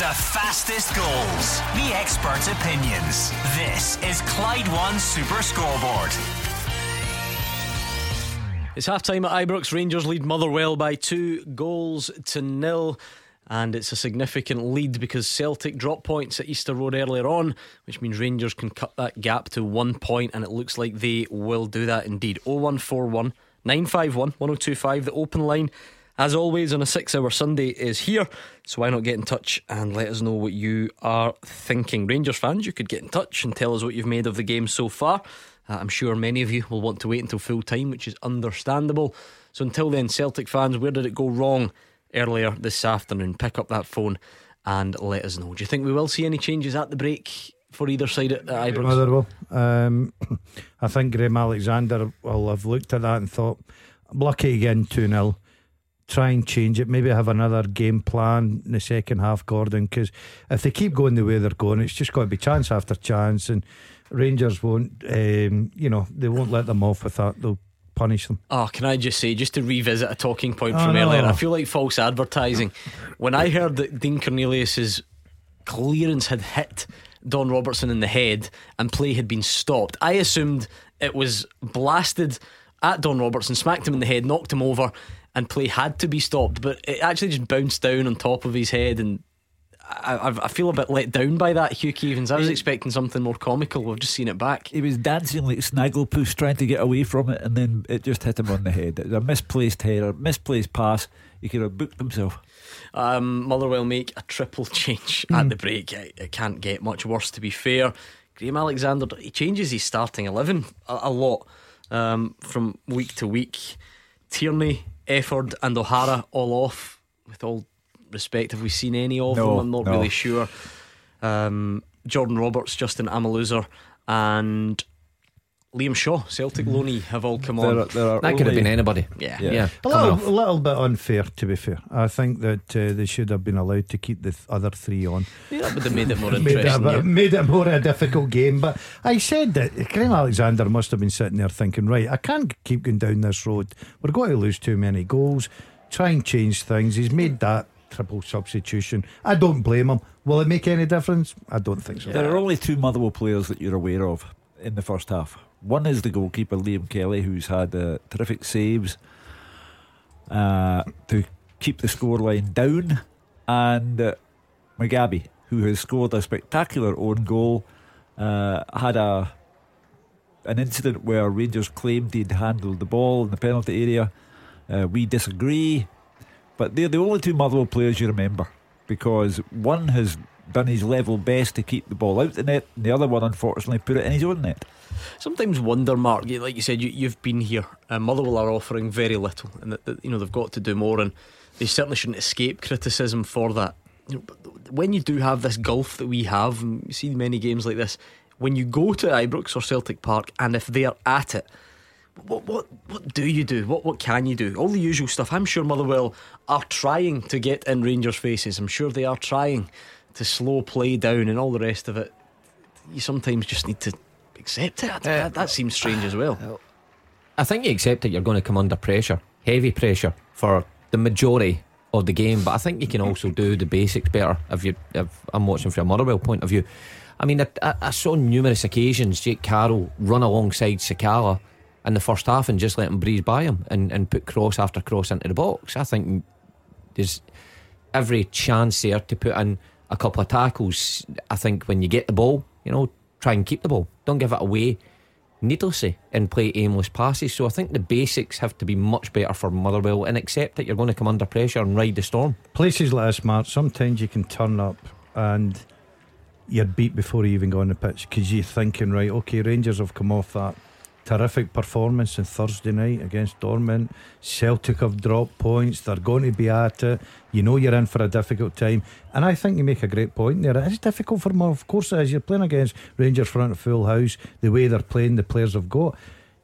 The fastest goals, the expert opinions. This is Clyde One Super Scoreboard. It's half time at Ibrox. Rangers lead Motherwell by two goals to nil. And it's a significant lead because Celtic dropped points at Easter Road earlier on, which means Rangers can cut that gap to one point, and it looks like they will do that indeed. 0141 951 1025, the open line, as always, on a six hour Sunday is here. So why not get in touch and let us know what you are thinking? Rangers fans, you could get in touch and tell us what you've made of the game so far. Uh, I'm sure many of you will want to wait until full time, which is understandable. So until then, Celtic fans, where did it go wrong earlier this afternoon? Pick up that phone and let us know. Do you think we will see any changes at the break for either side at, at Ibrox? Motherwell. Um, I think Graham Alexander will have looked at that and thought, I'm lucky again 2 0. Try and change it. Maybe have another game plan in the second half, Gordon. Because if they keep going the way they're going, it's just going to be chance after chance. And Rangers won't, um, you know, they won't let them off with that. They'll punish them. Oh, can I just say, just to revisit a talking point Oh, from no. earlier, I feel like false advertising. when I heard that Dean Cornelius's clearance had hit Don Robertson in the head and play had been stopped, I assumed it was blasted at Don Robertson, smacked him in the head, knocked him over, and play had to be stopped. But it actually just bounced down on top of his head and. I, I- feel a bit let down by that, Hugh Keevins. I was expecting something more comical. We've just seen it back. He was dancing like Snagglepuss trying to get away from it, and then it just hit him on the head. It was a misplaced header, misplaced pass. He could have booked himself. Um, Motherwell make a triple change at the break. It, it can't get much worse, to be fair. Graham Alexander he changes his starting eleven a, a lot um, from week to week. Tierney, Efford, and O'Hara all off. With all respect, have we seen any of No, them? I'm not no. really sure. Um, Jordan Roberts, Justin Amaluzor, and Liam Shaw, Celtic loanee, have all come on. Are, there are That could have been anybody. yeah. Yeah. Yeah. A little, a little bit unfair, to be fair. I think that uh, they should have been allowed to keep the th- other three on. Yeah, that would have made it more made, it a interesting. bit- yeah. made it more a difficult game. But I said that Graham Alexander must have been sitting there thinking, right, I can't keep going down this road. We're going to lose too many goals. Try and change things. He's made that triple substitution. I don't blame him. Will it make any difference? I don't think so. There are only two Motherwell players that you're aware of in the first half. One is the goalkeeper Liam Kelly, who's had uh, terrific saves uh, to keep the scoreline down, and uh, who has scored a spectacular own goal, uh, had a an incident where Rangers claimed he'd handled the ball in the penalty area. Uh, we disagree, but they're the only two Motherwell players you remember because one has done his level best to keep the ball out the net, and the other one, unfortunately, put it in his own net. Sometimes wonder, Mark. Like you said, you, you've been here. Uh, Motherwell are offering very little, and that, that, you know they've got to do more, and they certainly shouldn't escape criticism for that. But when you do have this gulf that we have, and you see many games like this, when you go to Ibrox or Celtic Park, and if they're at it, what what what do you do? What what can you do? All the usual stuff. I'm sure Motherwell are trying to get in Rangers' faces. I'm sure they are trying to slow play down and all the rest of it. You sometimes just need to accept it. that, that seems strange as well. I think you accept that you're going to come under pressure, heavy pressure for the majority of the game. But I think you can also do the basics better if you. If I'm watching from a Motherwell point of view. I mean, I, I, I saw on numerous occasions Jake Carroll run alongside Sakala in the first half and just let him breeze by him and, and put cross after cross into the box. I think there's every chance there to put in a couple of tackles. I think when you get the ball, you know, try and keep the ball. Don't give it away needlessly and play aimless passes. So I think the basics have to be much better for Motherwell and accept that you're going to come under pressure and ride the storm. Places like this, Mark, sometimes you can turn up and you're beat before you even go on the pitch because you're thinking, right, okay, Rangers have come off that terrific performance on Thursday night against Dortmund. Celtic have dropped points. They're going to be at it. You know you're in for a difficult time. And I think you make a great point there. It is difficult for them. Of course is. You're playing against Rangers front of full house. The way they're playing, the players have got.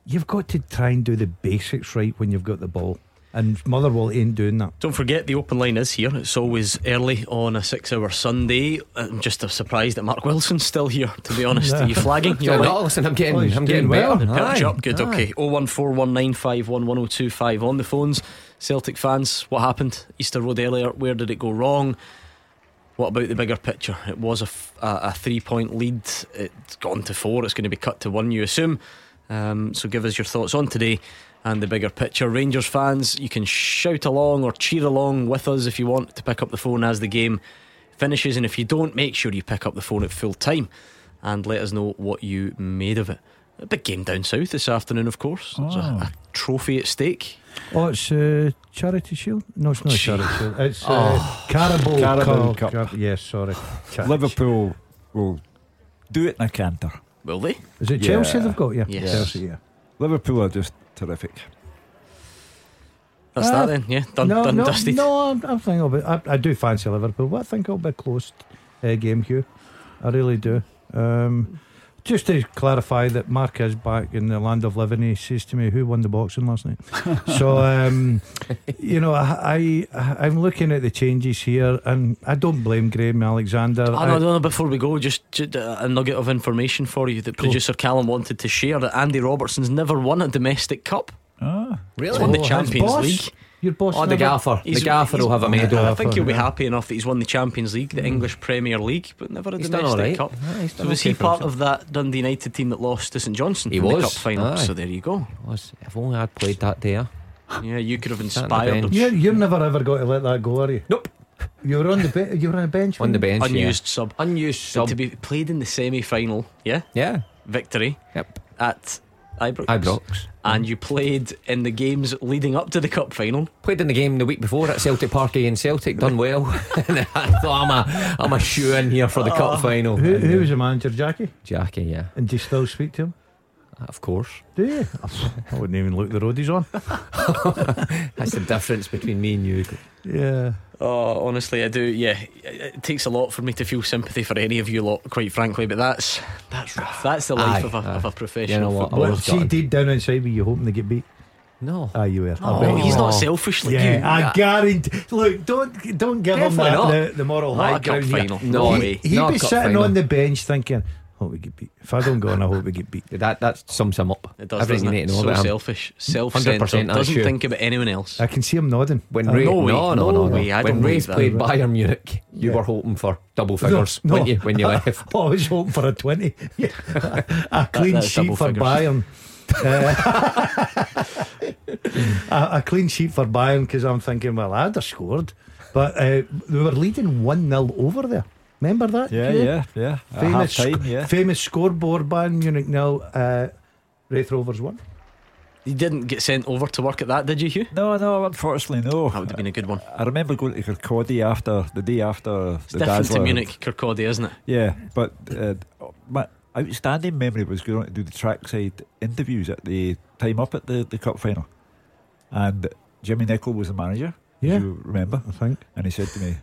You've got to try and do the basics right when you've got the ball. And Motherwell ain't doing that. Don't forget the open line is here. It's always early on a six hour Sunday. I'm just surprised that Mark Wilson's still here, to be honest. Are you flagging? You Yeah, all right? no, listen, I'm getting, Oh, I'm getting well. better. Perch Aye, up, good, aye. okay. 01419511025 on the phones. Celtic fans, what happened? Easter Road earlier, where did it go wrong? What about the bigger picture? It was a, f- a- a three point lead. It's gone to four. It's going to be cut to one, you assume. Um, so give us your thoughts on today and the bigger picture. Rangers fans, you can shout along or cheer along with us if you want to pick up the phone as the game finishes. And if you don't, make sure you pick up the phone at full time and let us know what you made of it. A big game down south this afternoon, of course. There's a, a trophy at stake. Oh, it's uh, Charity Shield? No, it's not Gee. Charity Shield. It's uh, Carabao, Carabao Cup. Cup. Car- yes, sorry. Charity Liverpool will do it in a canter. Will they? Is it Yeah. Chelsea they've got? Yeah. Yes. Chelsea, yeah. Liverpool are just terrific. That's Uh, that then, yeah. Done, no, done, no, dusted. no, I'm, I'm thinking of it. I, I do fancy Liverpool, but I think it'll be a close uh, game, Hugh. I really do. Um, just to clarify that Mark is back in the land of living, he says to me, "Who won the boxing last night?" so, um, you know, I, I I'm looking at the changes here, and I don't blame Graham Alexander. Oh, I- no, no, no, before we go, just, just uh, a nugget of information for you that Cool. producer Callum wanted to share that Andy Robertson's never won a domestic cup. Ah, He's won the Oh, his Champions? League. Your boss. Oh, the never- gaffer. The gaffer will have a medal. Yeah. I think he'll be Yeah. happy enough that he's won the Champions League, the hmm. English Premier League, but never a He's done domestic all right. cup. Yeah, he's So was okay he part himself. of that Dundee United team that lost to St Johnstone He in the cup final? aye. So there you go. If only I'd played that day. Eh? Yeah, you could have Sat on the inspired him. You're, you're never ever going to let that go, are you? Nope. You were on the be- you were on the bench. On the weren't you? bench. Unused sub. Unused But sub. to be played in the semi final, yeah, yeah. victory Yep. at Ibrox. Ibrox. And you played in the games leading up to the cup final. Played in the game the week before at Celtic Park and Celtic done well. and I thought I'm a I'm a shoe in here for the cup final. Who, who uh, was the manager, Jackie? Jackie? Yeah, And do you still speak to him? of course. Do you? I wouldn't even look the road he's on. That's the difference between me and you. Yeah. Oh, honestly, I do. Yeah, it it takes a lot for me to feel sympathy for any of you lot, quite frankly. But that's that's rough. That's the life Aye, of, a, aye. of a professional. You know what, I footballer. What? See, deep down inside, were you hoping they get beat? No. Ah, you were. I Oh, bet he's not selfish like Yeah, you. I guarantee. Look, don't don't give him Definitely that, the, the moral high ground. final. No No he, way. he'd Not be sitting final. on the bench thinking, "Hope we get beat." If I don't go on, I hope we get beat. That that sums him up. It does, Everything doesn't you it? need to know so about selfish, self-centered. Doesn't you. think about anyone else. I can see him nodding. When Uh, Ray, no way, no, no, no no, no. way, when don't Ray's that. played Bayern Munich, you Yeah. were hoping for double figures, no. weren't you, when you left? Oh, I was hoping for a 20. Yeah. a clean that's sheet for figures. Bayern. Uh, a, a clean sheet for Bayern because I'm thinking, well, I'd have scored. But uh, they were leading 1 0 over there. Remember that? yeah, Hugh? yeah, yeah. At Famous, half time, yeah. famous scoreboard Bayern Munich nil, uh, Raith Rovers 1. You didn't get sent over to work at that, did you, Hugh? No, no, unfortunately, no. That would have been a good one. I remember going to Kirkcaldy after the day after It's the different to Dazzler. Munich, Kirkcaldy, isn't it? Yeah, but uh, my outstanding memory was going on to do the trackside interviews at the time up at the, the cup final, and Jimmy Nicholl was the manager. if Yeah. you remember, I think. and he said to me,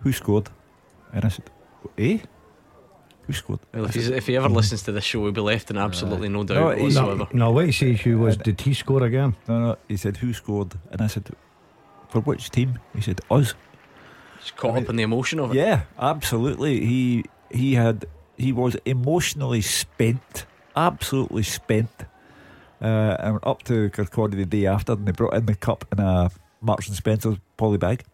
"Who scored?" And I said, "Eh, who scored?" Well, if, said, if he ever listens to this show, we'll be left in absolutely no doubt No, whatsoever. No, what he says, Hugh, was did he score again? no, no. He said, "Who scored?" And I said, "For which team?" He said, "Us." He's caught I mean, up in the emotion of it. Yeah, absolutely. He he had he was emotionally spent, absolutely spent. Uh, and went up to Kirkcaldy the day after, and they brought in the cup in a Marks and Spencer's poly bag.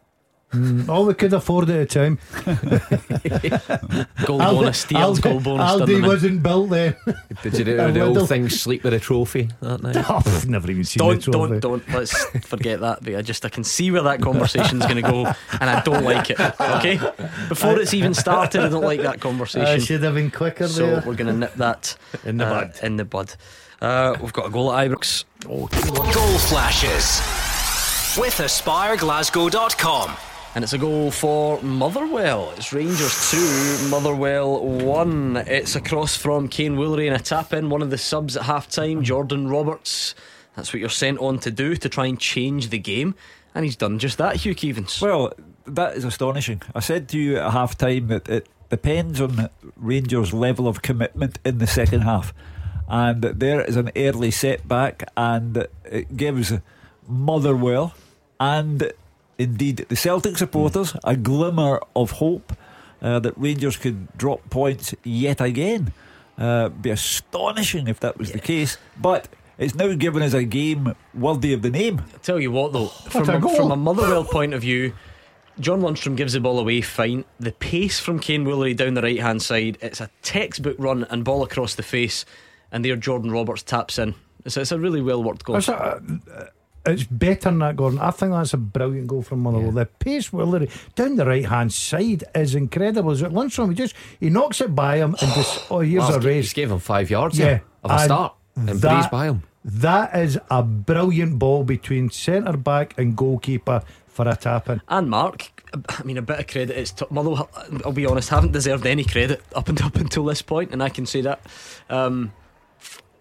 Mm, all we could afford at the time. Goal Aldi- bonus, Steele's Aldi- goal bonus. Aldi wasn't built then. Did you do A the little- old thing, sleep with a trophy that night? oh, I've never even seen Don't, the trophy. don't, don't. Let's forget that. But I just, I can see where that conversation's going to go, and I don't like it. Okay, before it's even started, I don't like that I conversation. should have been quicker So there. we're going to nip that In the uh, bud. In the bud. Uh, we've got a goal at Ibrox. Oh, Goal flashes with AspireGlasgow.com. And it's a goal for Motherwell. It's Rangers 2, Motherwell 1. It's across from Kaiyne Woolery and a tap in. One of the subs at half time, Jordan Roberts. That's what you're sent on to do to try and change the game. And he's done just that, Hugh Keevins. Well, that is astonishing. I said to you at half time that it depends on Rangers' level of commitment in the second half. And there is an early setback, and it gives Motherwell and indeed the Celtic supporters a glimmer of hope uh, that Rangers could drop points yet again. Uh, be astonishing if that was the case, but it's now given as a game worthy of the name. I tell you what, though, from a a, from a Motherwell point of view, John Lundstrom gives the ball away fine. The pace from Kaiyne Woolery down the right hand side, it's a textbook run and ball across the face, and there Jordan Roberts taps in. So it's a really well worked goal. It's, better than that, Gordon. I think that's a brilliant goal from Motherwell. The pace Woolery down the right hand side is incredible. Is it Lundstrom? He just he knocks it by him and just oh here's Well, a race. just gave him five yards Yeah, of a and start and that- by him. That is a brilliant ball between centre back and goalkeeper for a tap in. And Mark, I mean, a bit of credit. It's t- Motherwell. I'll be honest, haven't deserved any credit up and up until this point, and I can say that. Um,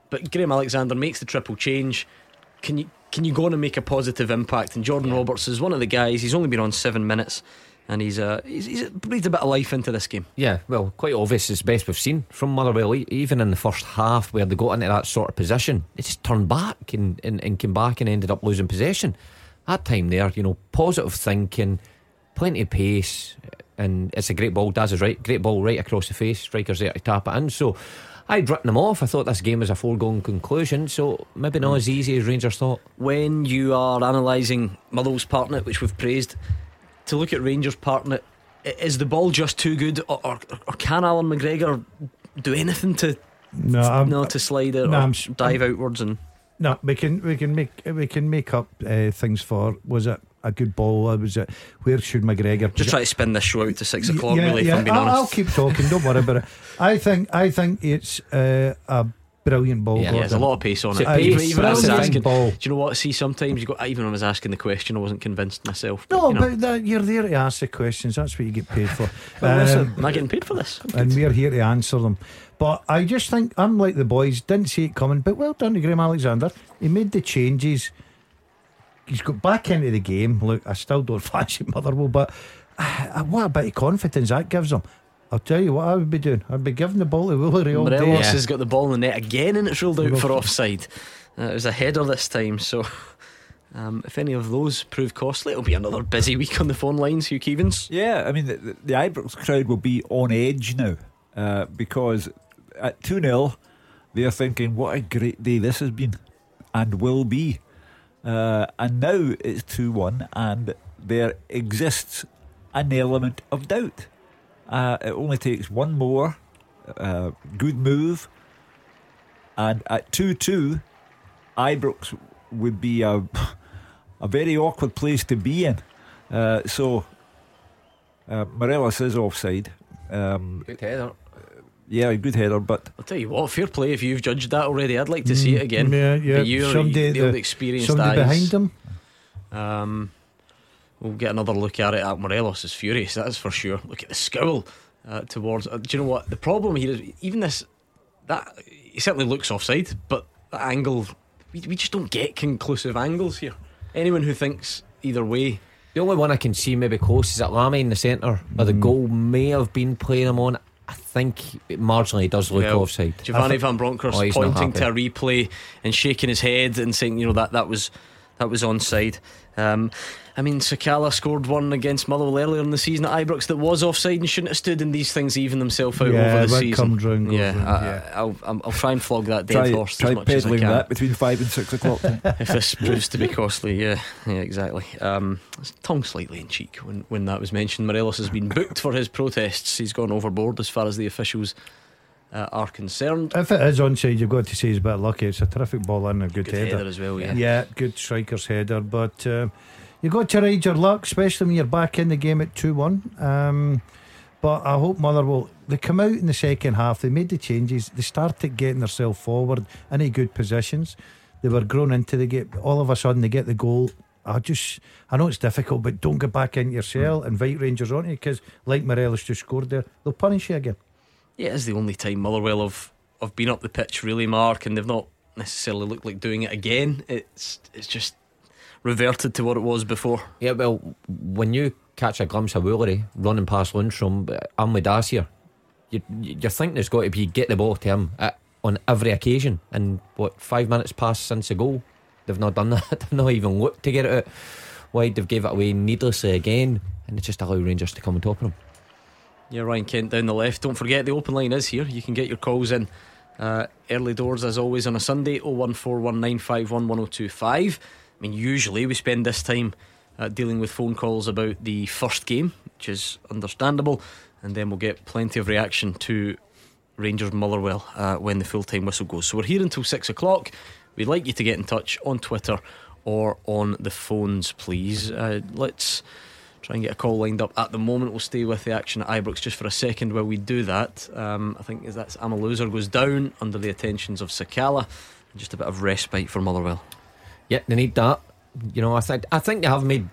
but Graham Alexander makes the triple change. Can you can you go on and make a positive impact? And Jordan Roberts is one of the guys. He's only been on seven minutes, and he's uh, he's, he's breathed a bit of life into this game. Yeah, well, quite obvious. It's best we've seen from Motherwell. Even in the first half, where they got into that sort of position, they just turned back and, and, and came back and ended up losing possession. That time there, you know, positive thinking, plenty of pace, and it's a great ball. Daz is right, great ball right across the face. Striker's there to tap it in. So I'd written them off. I thought this game was a foregone conclusion. So maybe not as easy as Rangers thought. When you are analysing Motherwell's partner, which we've praised, to look at Rangers' partner, in is the ball just too good, or, or, or can Allan McGregor do anything to No, I'm, no to slide it no, or I'm s- dive outwards and no. We can we can make we can make up uh, things for. Was it a good ball? I was it where should McGregor just try to spin this show out to six o'clock. Yeah, really, yeah, if I'm being I'll, I'll keep talking. Don't worry about it. I think I think it's uh, a brilliant ball. Yeah, yeah, there's a lot of pace on So it. Uh, even, pace, even I was brilliant asking. ball. Do you know what? See, sometimes you got. Even when I was asking the question, I wasn't convinced myself. No, you know. but that, you're there to ask the questions. That's what you get paid for. Well, listen, Um, am I getting paid for this? and we're here to answer them. But I just think I'm like the boys, didn't see it coming. But well done to Graham Alexander. He made the changes. He's got back into the game. Look, I still don't fancy Motherwell, but uh, what a bit of confidence that gives him. I'll tell you what I would be doing. I'd be giving the ball to Woolery all Morelos day. Yeah. has got the ball in the net again, and it's ruled out for offside. Uh, it was a header this time, so. Um, if any of those prove costly, it'll be another busy week on the phone lines, Hugh Keevins. Yeah, I mean, the, the, the Ibrox crowd will be on edge now uh, because at 2 0, they're thinking, what a great day this has been and will be. Uh, and now it's 2 1, and there exists an element of doubt. Uh, it only takes one more uh, good move, and at 2 2, Ibrox would be a, a very awkward place to be in. Uh, so, uh, Morelos is offside. Um, Good header. Yeah, a good header, but I'll tell you what, fair play if you've judged that already. I'd like to see it again. Mm, Yeah, yeah. But you're Somebody, the, the- experienced somebody eyes. behind him. Um, we'll get another look at it. At Morelos is furious, that's for sure. Look at the scowl uh, towards. Uh, do you know what the problem here is? Even this, that he certainly looks offside, but that angle, we, we just don't get conclusive angles here. Anyone who thinks either way, The only one I can see maybe close is that Lamie in the centre, or the goal may have been playing him on. I think it marginally does look Well, offside. Giovanni Van Bronckhorst Oh, pointing to a replay and shaking his head and saying, you know, that that was that was onside. Um, I mean, Sakala scored one against Motherwell earlier in the season at Ibrox that was offside and shouldn't have stood. And these things even themselves out Yeah, over the season. comes round, goes yeah, I, yeah. I'll, I'll, I'll try and flog that dead try, horse try as much as I can. that between 5 and 6 o'clock. if this proves to be costly, yeah, yeah, exactly. Um, tongue slightly in cheek when, when that was mentioned. Morelos has been booked for his protests. He's gone overboard as far as the officials uh, are concerned. If it is onside, you've got to say he's a bit lucky. It's a terrific ball and a good, Good header. header as well, yeah. Yeah, good striker's header. But um, you got to ride your luck, especially when you're back in the game at 2 1. Um, but I hope Motherwell, they come out in the second half, they made the changes, they started getting themselves forward in a good positions. They were grown into the game. All of a sudden, they get the goal. I just, I know it's difficult, but don't get back into your cell. Invite Rangers on you because, like Morelos just scored there, they'll punish you again. Yeah, it is the only time Motherwell have, have been up the pitch really, Mark, and they've not necessarily looked like doing it again. It's it's just reverted to what it was before. Yeah, well, when you catch a glimpse of Woolery running past Lundstrom, uh, I'm with Daz here. You, you're thinking there's got to be get the ball to him at, on every occasion. And what, five minutes past since the goal? They've not done that. They've not even looked to get it out wide. They've gave it away needlessly again. And they just allowed Rangers to come on top of them. Yeah, Ryan Kent down the left. Don't forget the open line is here. You can get your calls in uh, early doors as always on a Sunday. 01419511025. I mean, usually we spend this time uh, dealing with phone calls about the first game, which is understandable, and then we'll get plenty of reaction to Rangers Motherwell uh, when the full time whistle goes. So we're here until six o'clock. We'd like you to get in touch on Twitter or on the phones, please. Uh, let's try and get a call lined up at the moment. We'll stay with the action at Ibrox just for a second while we do that. Um, I think that's Amaluzor goes down under the attentions of Sakala. Just a bit of respite for Motherwell. Yeah, they need that. You know, I think I think they have made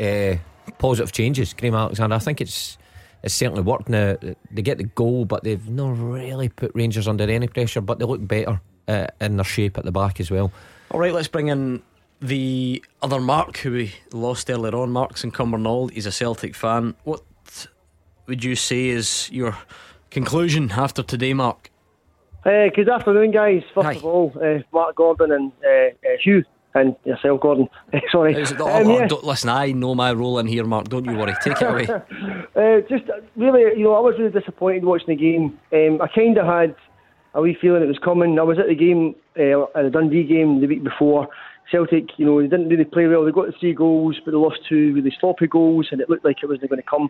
uh, positive changes. Graham Alexander. I think it's it's certainly worked now. They get the goal, but they've not really put Rangers under any pressure. But they look better uh, in their shape at the back as well. All right, let's bring in the other Mark, who we lost earlier on. Mark's in Cumbernauld. He's a Celtic fan. What would you say is your conclusion after today, Mark? Uh, good afternoon, guys. First Hi. of all, uh, Mark Gordon and uh, uh, Hugh and yourself, Gordon. Sorry. Um, oh, yeah. listen, I know my role in here, Mark. Don't you worry. Take it away. Uh, just really, you know, I was really disappointed watching the game. Um, I kind of had a wee feeling it was coming. I was at the game, uh, at the Dundee game the week before. Celtic, you know, they didn't really play well. They got three goals, but they lost two really sloppy goals, and it looked like it wasn't going to come.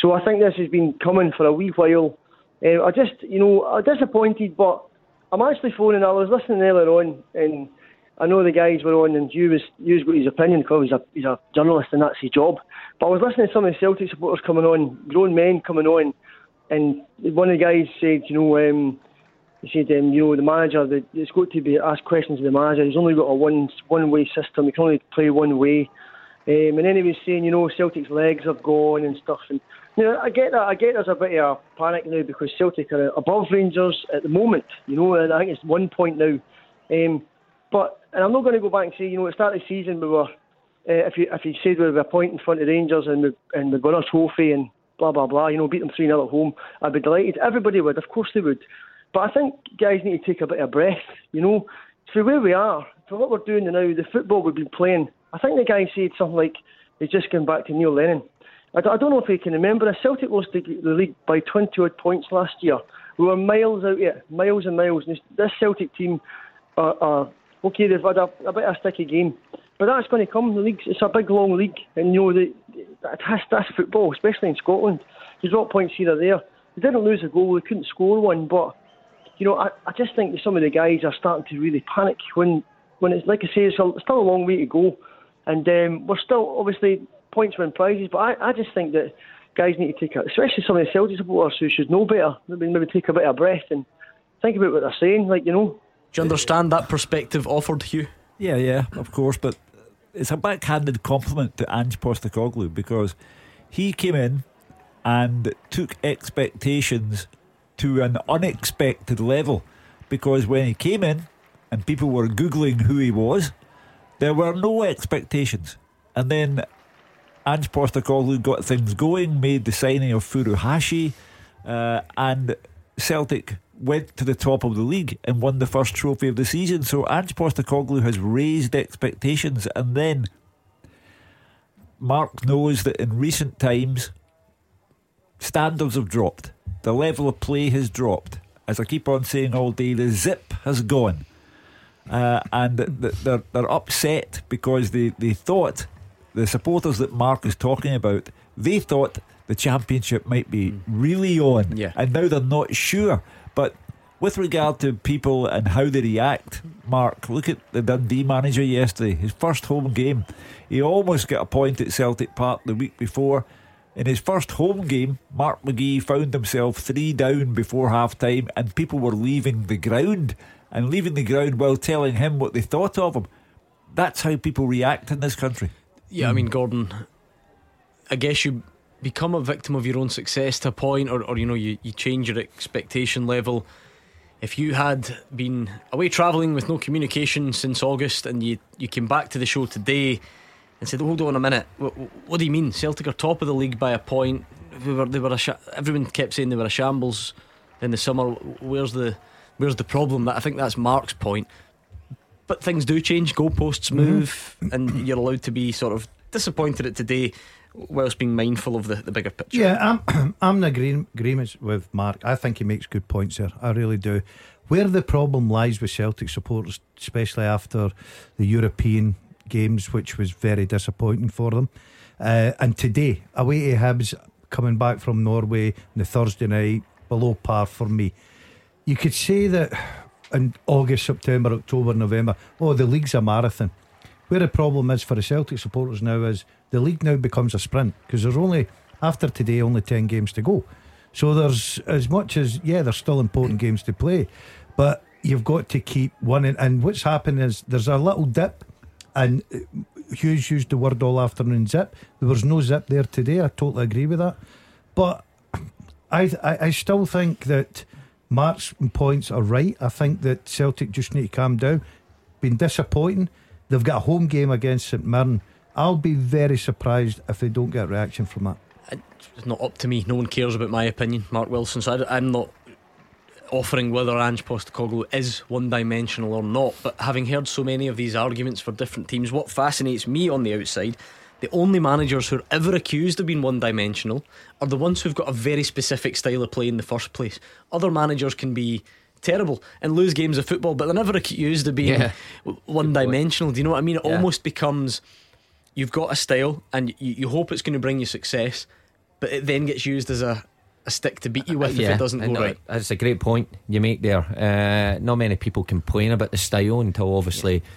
So I think this has been coming for a wee while. Uh, I just, you know, I'm disappointed, but I'm actually phoning. I was listening earlier on, and I know the guys were on, and you was you's got his opinion because he's a he's a journalist and that's his job. But I was listening to some of the Celtic supporters coming on, grown men coming on, and one of the guys said, you know, um, he said, um, you know, the manager, the, it's got to be asked questions of the manager. He's only got a one one way system. He can only play one way. Um, and then he was saying, you know, Celtic's legs have gone and stuff. And you know, I get that. I get there's a bit of a panic now because Celtic are above Rangers at the moment. You know, I think it's one point now. Um, but and I'm not going to go back and say, you know, at the start of the season we were, uh, if you if you said we were a point in front of Rangers and we and we won a trophy and blah blah blah, you know, beat them three 0 at home, I'd be delighted. Everybody would, of course they would. But I think guys need to take a bit of breath. You know, for where we are, for what we're doing now, the football we've been playing. I think the guy said something like he's just going back to Neil Lennon. I don't, know if he can remember. Celtic lost the, the league by 20 odd points last year. We were miles out it, miles and miles. And this, Celtic team are, are okay. They've had a, a bit of a sticky game, but that's going to come. The league, it's a big long league, and you know the, that has, that's football, especially in Scotland. You drop points here or there. They didn't lose a goal. They couldn't score one, but you know, I, I just think that some of the guys are starting to really panic when, when it's like I say, it's, a, still a long way to go, and um, we're still obviously points win prizes. But I, I just think that guys need to take a, especially some of the Celtic supporters who should know better, maybe maybe take a bit of breath and think about what they're saying. Like you know, Do you understand that perspective offered, Hugh? Yeah, yeah, of course, but it's a backhanded compliment to Ange Postecoglou because he came in and took expectations to an unexpected level. Because when he came in and people were googling who he was, there were no expectations. And then Ange Postecoglou got things going, made the signing of Furuhashi, uh, and Celtic went to the top of the league and won the first trophy of the season. So Ange Postecoglou has raised expectations, and then Mark knows that in recent times standards have dropped, the level of play has dropped. As I keep on saying all day, the zip has gone. Uh, and th- th- they're, they're upset because they, they thought the supporters that Mark is talking about, they thought the championship might be really on, Yeah. and now they're not sure. But with regard to people and how they react, Mark, look at the Dundee manager yesterday. His first home game, he almost got a point at Celtic Park the week before. In his first home game, Mark McGee found himself three down before half time, and people were leaving the ground and leaving the ground while telling him what they thought of him. That's how people react in this country. Yeah, I mean, Gordon, I guess you become a victim of your own success to a point, or, or you know, you, you change your expectation level. If you had been away travelling with no communication since August and you, you came back to the show today and said, Hold on a minute, what, what do you mean? Celtic are top of the league by a point. We were, they were a sh- everyone kept saying they were a shambles in the summer. Where's the, where's the problem? I think that's Mark's point. But things do change, goalposts mm-hmm. move, and you're allowed to be sort of disappointed at today whilst being mindful of the, the bigger picture. Yeah, I'm I'm in agree- agreement with Mark. I think he makes good points there. I really do. Where the problem lies with Celtic supporters, especially after the European games, which was very disappointing for them. Uh, and today, away to Hibs, coming back from Norway on the Thursday night, below par for me. You could say that in August, September, October, November, oh, the league's a marathon. Where the problem is for the Celtic supporters now is the league now becomes a sprint because there's only, after today, only 10 games to go. So there's as much as, yeah, there's still important games to play, but you've got to keep winning. And what's happened is there's a little dip, and uh, Hughes used the word all afternoon zip. There was no zip there today. I totally agree with that. But I, I, I still think that Mark's points are right. I think that Celtic just need to calm down. Been disappointing. They've got a home game against St Mirren. I'll be very surprised if they don't get reaction from that. It's not up to me. No one cares about my opinion, Mark Wilson. So I, am not offering whether Ange Postecoglou is one dimensional or not. But having heard so many of these arguments for different teams, what fascinates me on the outside the only managers who are ever accused of being one dimensional are the ones who've got a very specific style of play in the first place. Other managers can be terrible and lose games of football, but they're never accused of being yeah. one dimensional. Do you know what I mean? It yeah. almost becomes you've got a style and you, you hope it's going to bring you success, but it then gets used as a a stick to beat you with yeah, if it doesn't go right. That's a great point you make there. Uh, not many people complain about the style until obviously. Yeah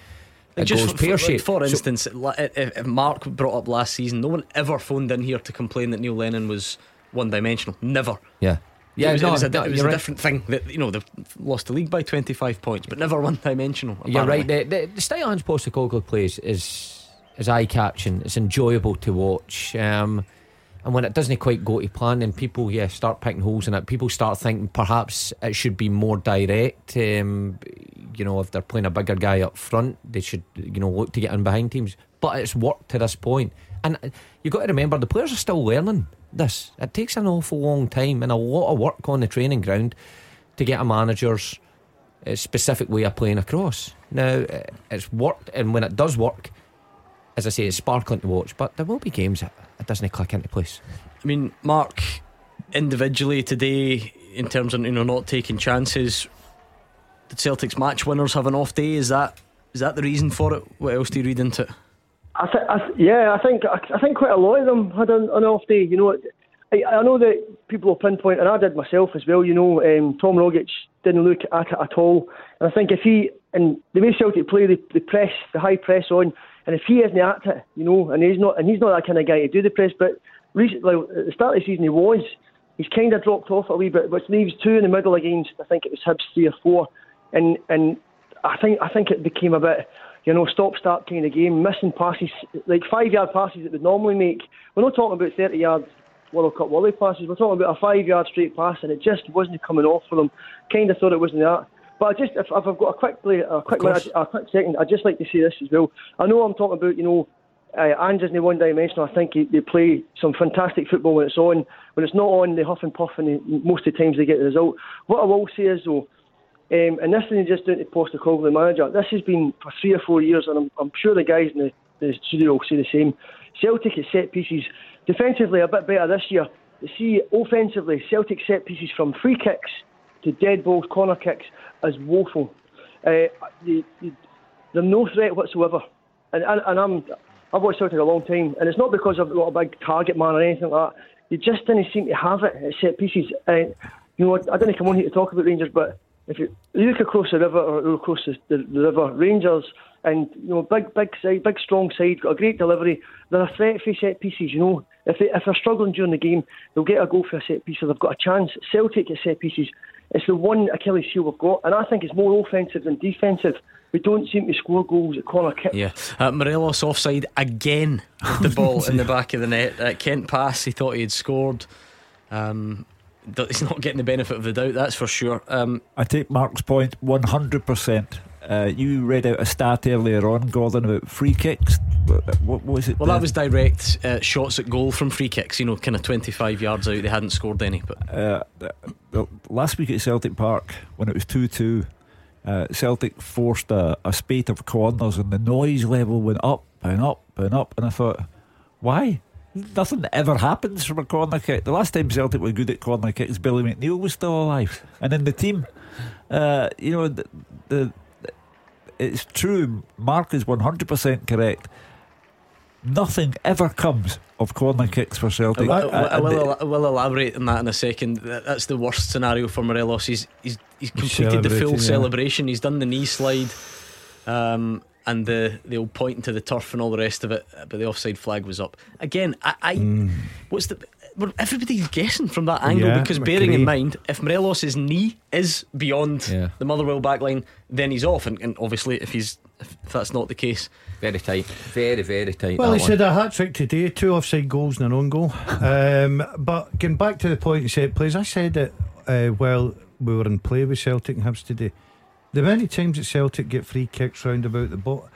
it just pear shaped. For, for instance, so, if Mark brought up last season, no one ever phoned in here to complain that Neil Lennon was one dimensional. Never. Yeah. Yeah, it was, no, it was, a, no, it was a right. different thing that you know they've lost the league by 25 points, but never one dimensional. You're right. The, the, the style Ange Postecoglou plays is is eye catching. It's enjoyable to watch. Um, and when it doesn't quite go to plan, then people yeah start picking holes in it. People start thinking perhaps it should be more direct. Um, you know, if they're playing a bigger guy up front, they should you know look to get in behind teams. But it's worked to this point, and you've got to remember the players are still learning this. It takes an awful long time and a lot of work on the training ground to get a manager's uh, specific way of playing across. Now it's worked, and when it does work, as I say, it's sparkling to watch. But there will be games that it doesn't click into place. I mean, Mark, individually today, in terms of you know not taking chances, did Celtic's match winners have an off day? Is that is that the reason for it? What else do you read into it? I th- I th- yeah, I think I, think quite a lot of them had an, an off day. You know, I, I know that people will pinpoint, and I did myself as well. You know, um, Tom Rogic didn't look at it at all, and I think if he and the way Celtic play, the, the press, the high press on, and if he isn't at it, you know, and he's not, and he's not that kind of guy to do the press, but recently, at the start of the season, he was. He's kind of dropped off a wee bit, which leaves two in the middle against, I think it was Hibs three or four, and and I think I think it became a bit, you know, stop start kind of game, missing passes, like five yard passes that would normally make. We're not talking about thirty yards World Cup volley passes. We're talking about a five yard straight pass, and it just wasn't coming off for them. Kind of thought it wasn't that. But I just, if, if I've got a quick play, a quick minute, a quick second, I'd just like to say this as well. I know I'm talking about, you know, uh, Ange isn't one dimensional. I think they play some fantastic football when it's on. When it's not on, they huff and puff, and they, most of the times they get the result. What I will say is, though, um, and this isn't just down to Postecoglou, the manager. This has been for three or four years, and I'm, I'm sure the guys in the, the studio will say the same. Celtic at set pieces, defensively a bit better this year. You see, offensively, Celtic set pieces from free kicks to dead balls, corner kicks is woeful. Uh, they, they, they're no threat whatsoever. And, and, and I'm, I've watched Celtic a long time, and it's not because I've got a big target man or anything like that. They just didn't seem to have it at set pieces. And, you know, I didn't come on here to talk about Rangers, but if you, look across the river or across the, the, the river, Rangers and you know, big, big side, big strong side, got a great delivery. They're a threat for set pieces. You know, if they, if they're struggling during the game, they'll get a goal for a set piece, so they've got a chance. Celtic at set pieces, it's the one Achilles heel we've got, and I think it's more offensive than defensive. We don't seem to score goals at corner kick. Yeah, uh, Morelos offside again. the ball in the back of the net. Uh, Kent pass. He thought he had scored. Um, he's not getting the benefit of the doubt. That's for sure. Um, I take Mark's point one hundred percent. Uh, you read out a stat earlier on, Gordon, about free kicks. What, was it? Well, that was direct uh, shots at goal from free kicks. You know, kind of twenty-five yards out. They hadn't scored any. But uh, last week at Celtic Park, when it was two-two, uh, Celtic forced a, a spate of corners, and the noise level went up and up and up. And I thought, why? Nothing ever happens from a corner kick. The last time Celtic were good at corner kicks, Billy McNeill was still alive, and in the team, uh, you know, the, the it's true. Mark is 100% correct. Nothing ever comes of corner kicks for Celtic. I, I, I, will, I will elaborate on that in a second. That's the worst scenario for Morelos. He's he's, he's completed the full yeah. celebration. He's done the knee slide, um, and the the old pointing to the turf and all the rest of it. But the offside flag was up again. I, I what's the everybody's guessing from that angle Yeah, because bearing in mind if Morelos' knee is beyond Yeah. the Motherwell backline, then he's off. And, and obviously, if he's if that's not the case, Very tight. Very, very tight. Well, that he one. said a hat trick today, two offside goals and an own goal. Um, but getting back to the point you said, please, I said it uh, while we were in play with Celtic and Hibs today. The many times that Celtic get free kicks round about the ball,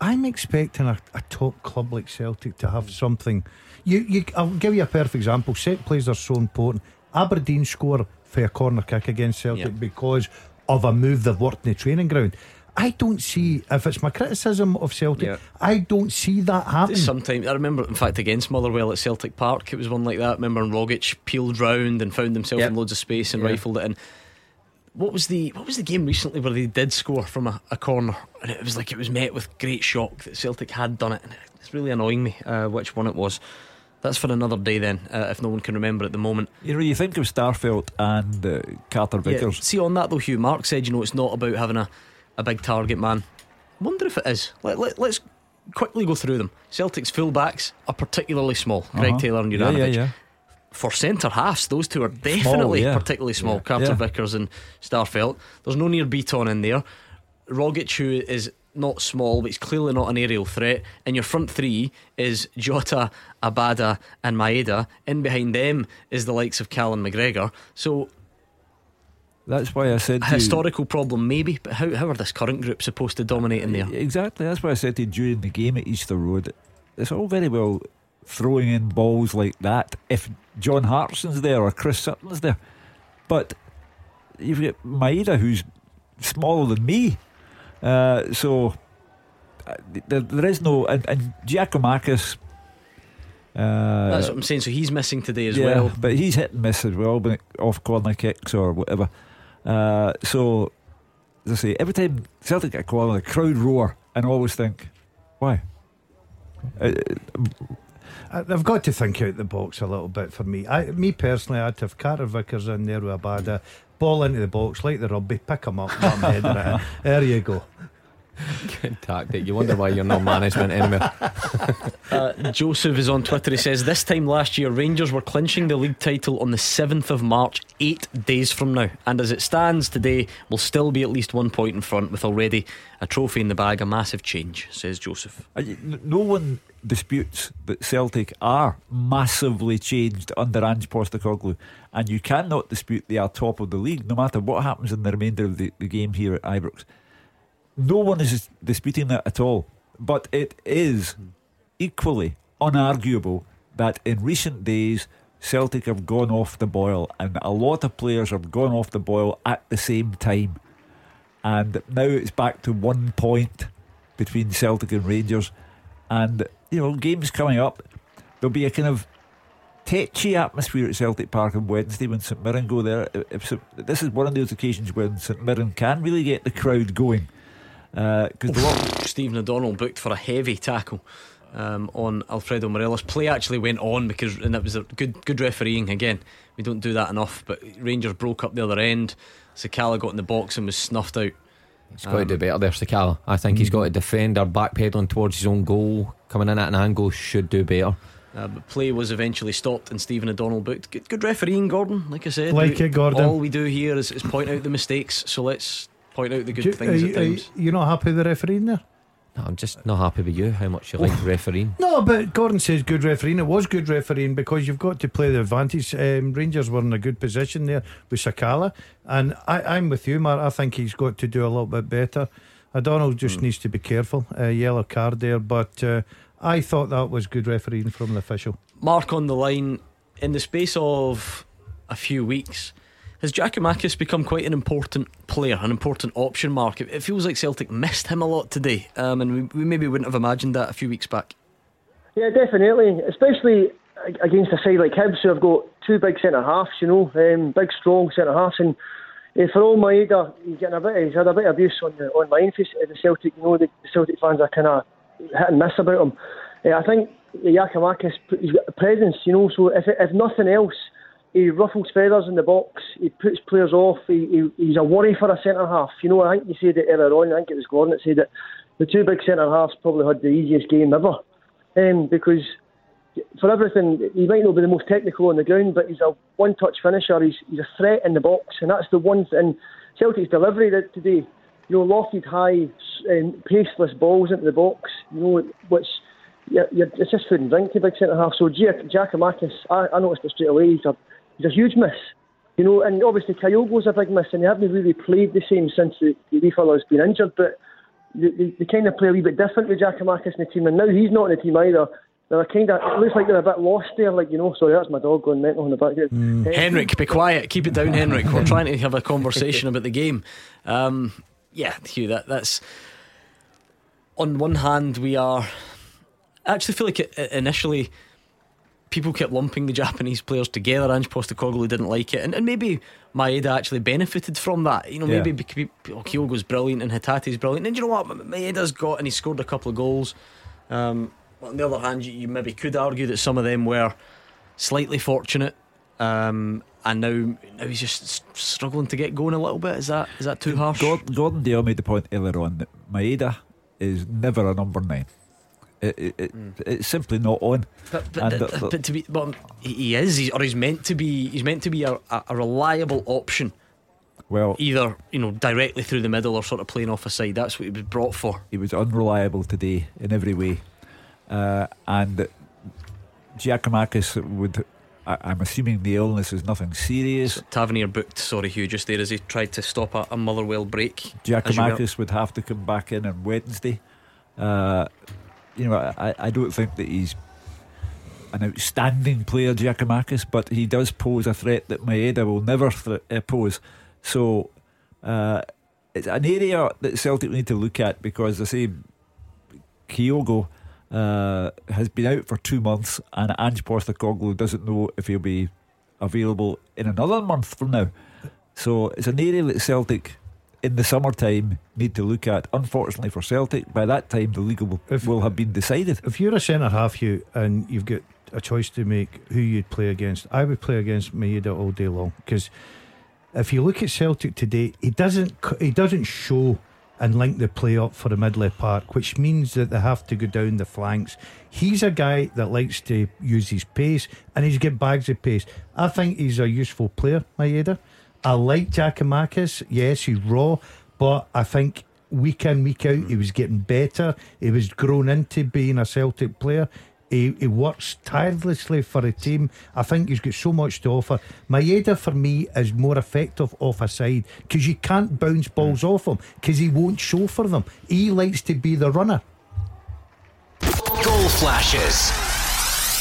I'm expecting a, a top club like Celtic to have something. You, you, I'll give you a perfect example. Set plays are so important. Aberdeen score for a corner kick against Celtic Yeah. because of a move they've worked in the training ground. I don't see if it's my criticism of Celtic. Yeah. I don't see that happening. Sometimes I remember, in fact, against Motherwell at Celtic Park, it was one like that. I remember when Rogic peeled round and found himself Yep. in loads of space and Yeah. rifled it in. What was the what was the game recently where they did score from a, a corner and it was like it was met with great shock that Celtic had done it and it's really annoying me uh, which one it was. That's for another day then, uh, if no one can remember at the moment. you know, you think of Starfelt and uh, Carter Yeah, Vickers. see on that though, Hugh Mark said, you know, it's not about having a, a big target man. Wonder if it is. Let, let, let's quickly go through them. Celtic's fullbacks are particularly small. Greg Uh-huh. Taylor and yeah, Juranovic. yeah, yeah. for centre halves, those two are definitely yeah. particularly small. Yeah. Carter Yeah. Vickers and Starfelt. There's no Nir Bitton in there. Rogic, who is not small, but he's clearly not an aerial threat. And your front three is Jota, Abada, and Maeda. In behind them is the likes of Callum McGregor. So That's why I said a to you- historical problem, maybe. But how, how are this current group supposed to dominate in there? Exactly. That's why I said to you during the game at Easter Road. It's all very well throwing in balls like that if John Hartson's there or Chris Sutton's there, but you've got Maeda who's smaller than me. Uh, so uh, there, there is no and, and Giakoumakis. Uh, That's what I'm saying. So he's missing today as yeah, well. but he's hit and miss as well, when it- off corner kicks or whatever. Uh, so, as I say, every time Celtic get a corner, the crowd roar and always think, why? Uh, I- They've got to think out the box a little bit for me. I, me personally, I'd have Carter Vickers in there with Abada, ball into the box like the rugby, pick him up, let him head it in. There you go. Good tactic. You wonder why you're not management anymore. Uh, Joseph is on Twitter. He says, This time last year, Rangers were clinching the league title on the 7th of March, eight days from now. And as it stands today, we'll still be at least one point in front with already a trophy in the bag. A massive change, says Joseph. uh, no one disputes that Celtic are massively changed under Ange Postecoglou, and you cannot dispute they are top of the league, no matter what happens in the remainder of the, the game here at Ibrox. No one is disputing that at all. But it is equally unarguable that in recent days Celtic have gone off the boil, and a lot of players have gone off the boil at the same time. And now it's back to one point between Celtic and Rangers. And, you know, games coming up, there'll be a kind of tetchy atmosphere at Celtic Park on Wednesday when St Mirren go there. St- this is one of those occasions when St Mirren can really get the crowd going. Because the lot, Stephen O'Donnell booked for a heavy tackle um, on Alfredo Morelos. Play actually went on because, and that was a good, good refereeing. Again, we don't do that enough, but Rangers broke up the other end. Sakala got in the box and was snuffed out. He's got to do better there, Sakala. I think he's got to defend or backpedaling towards his own goal, coming in at an angle, should do better. Uh, but play was eventually stopped and Stephen O'Donnell booked. Good, good refereeing, Gordon. Like I said, Like we- it, Gordon. All we do here is, is point out the mistakes. So let's point out the good Do- things are, at you, are you- times. you not happy with the refereeing there? No, I'm just not happy with you, how much you like refereeing. No, but Gordon says good refereeing. It was good refereeing because you've got to play the advantage. Um, Rangers were in a good position there with Sakala, and I, I'm with you, Mark. I think he's got to do a little bit better. O'Donnell just needs to be careful. Uh, yellow card there, but uh, I thought that was good refereeing from the official. Mark on the line. In the space of a few weeks, has Giakoumakis become quite an important player, an important option? Mark, it, feels like Celtic missed him a lot today, um, and we, we maybe wouldn't have imagined that a few weeks back. Yeah, definitely. Especially against a side like Hibs, who have got two big centre halves, you know, um, big strong centre halves, and uh, for all Maeda, he's getting a bit. He's had a bit of abuse on the online for the Celtic. You know, the, Celtic fans are kind of hit and miss about him. Uh, I think Giakoumakis, he's got a presence. You know, so if if nothing else, he ruffles feathers in the box. He puts players off. He, he he's a worry for a centre half. You know, I think you said it earlier on. I think it was Gordon that said that the two big centre halves probably had the easiest game ever, um, because for everything, he might not be the most technical on the ground, but he's a one-touch finisher. He's, he's a threat in the box, and that's the one thing. Celtic's delivery today, you know, lofted high, um, paceless balls into the box, you know, which you're, you're, it's just food and drink to big centre half. So Jack Giakoumakis, I, I noticed it straight away. He's a, he's a huge miss, you know, and obviously Kyogo's a big miss, and they haven't really played the same since the, the fellow's been injured, but. They, they, they kind of play a wee bit different with Giakoumakis in the team, and now he's not in the team either they're kind of, it looks like they're a bit lost there, like, you know, sorry, that's my dog going mental in the back. Mm. Uh, Henrik, be quiet, keep it down, Henrik. We're trying to have a conversation about the game. Um, yeah, Hugh, that, that's. On one hand, we are. I actually feel like it, initially people kept lumping the Japanese players together. Ange Postecoglou didn't like it, and, and maybe Maeda actually benefited from that. You know, maybe yeah. oh, Kyogo's brilliant and Hatate's brilliant, and you know what, Maeda's got and he scored a couple of goals. Um, on the other hand, you, you maybe could argue that some of them were slightly fortunate. Um, and now, now he's just struggling to get going a little bit. Is that is that too harsh? Gordon, Gordon Dale made the point earlier on that Maeda is never a number nine. It, it, it, mm. It's simply not on. But, but, the, the, but to be, but he is, he's, or he's meant to be. He's meant to be a, a, reliable option. Well, either you know directly through the middle or sort of playing off a side. That's what he was brought for. He was unreliable today in every way. Uh, and Giakoumakis would. I, am assuming the illness is nothing serious. So Tavernier booked, sorry Hugh, just there as he tried to stop a, a Motherwell break. Giakoumakis would have to come back in on Wednesday. Uh, you know, I, I don't think that he's an outstanding player, Giakoumakis, but he does pose a threat that Maeda will never th- uh, pose. So uh, it's an area that Celtic need to look at because I say Kyogo uh, has been out for two months, and Ange Postecoglou doesn't know if he'll be available in another month from now. So it's an area that Celtic in the summertime need to look at. Unfortunately for Celtic, by that time the league will, if, will have been decided. If you're a centre half, you and you've got a choice to make who you'd play against, I would play against Maeda all day long because if you look at Celtic today, he doesn't he doesn't show and link the play up for the Midley Park, which means that they have to go down the flanks. He's a guy that likes to use his pace and he's got bags of pace. I think he's a useful player, Maeda. I like Giakoumakis. Yes, he's raw, but I think week in, week out, he was getting better. He was grown into being a Celtic player. He, he works tirelessly for a team. I think he's got so much to offer. Maeda, for me, is more effective off a side because you can't bounce balls off him because he won't show for them. He likes to be the runner. Goal flashes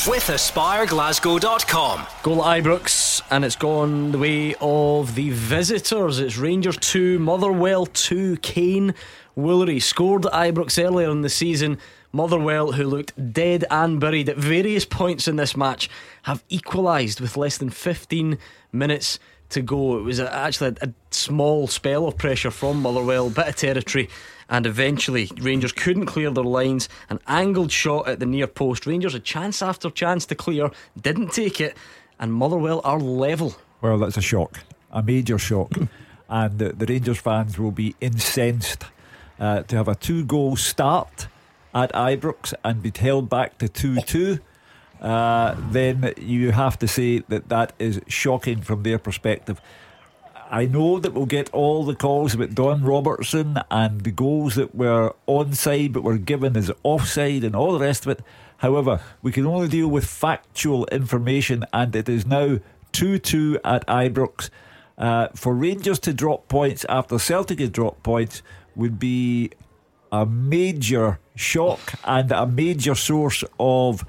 with AspireGlasgow.com. Goal at Ibrox, and it's gone the way of the visitors. It's Rangers 2, Motherwell 2, Kaiyne Woolery scored at Ibrox earlier in the season Motherwell, who looked dead and buried at various points in this match, have equalised with less than 15 minutes to go. It was actually a, small spell of pressure from Motherwell, bit of territory, and eventually Rangers couldn't clear their lines. An angled shot at the near post. Rangers had chance after chance to clear, didn't take it, and Motherwell are level. Well, that's a shock, a major shock, and the, the, Rangers fans will be incensed uh, to have a two goal start at Ibrox and be held back to 2 2, uh, then you have to say that that is shocking from their perspective. I know that we'll get all the calls about Don Robertson and the goals that were onside but were given as offside and all the rest of it. However, we can only deal with factual information, and it is now 2 2 at Ibrox. Uh, for Rangers to drop points after Celtic has dropped points would be a major shock and a major source of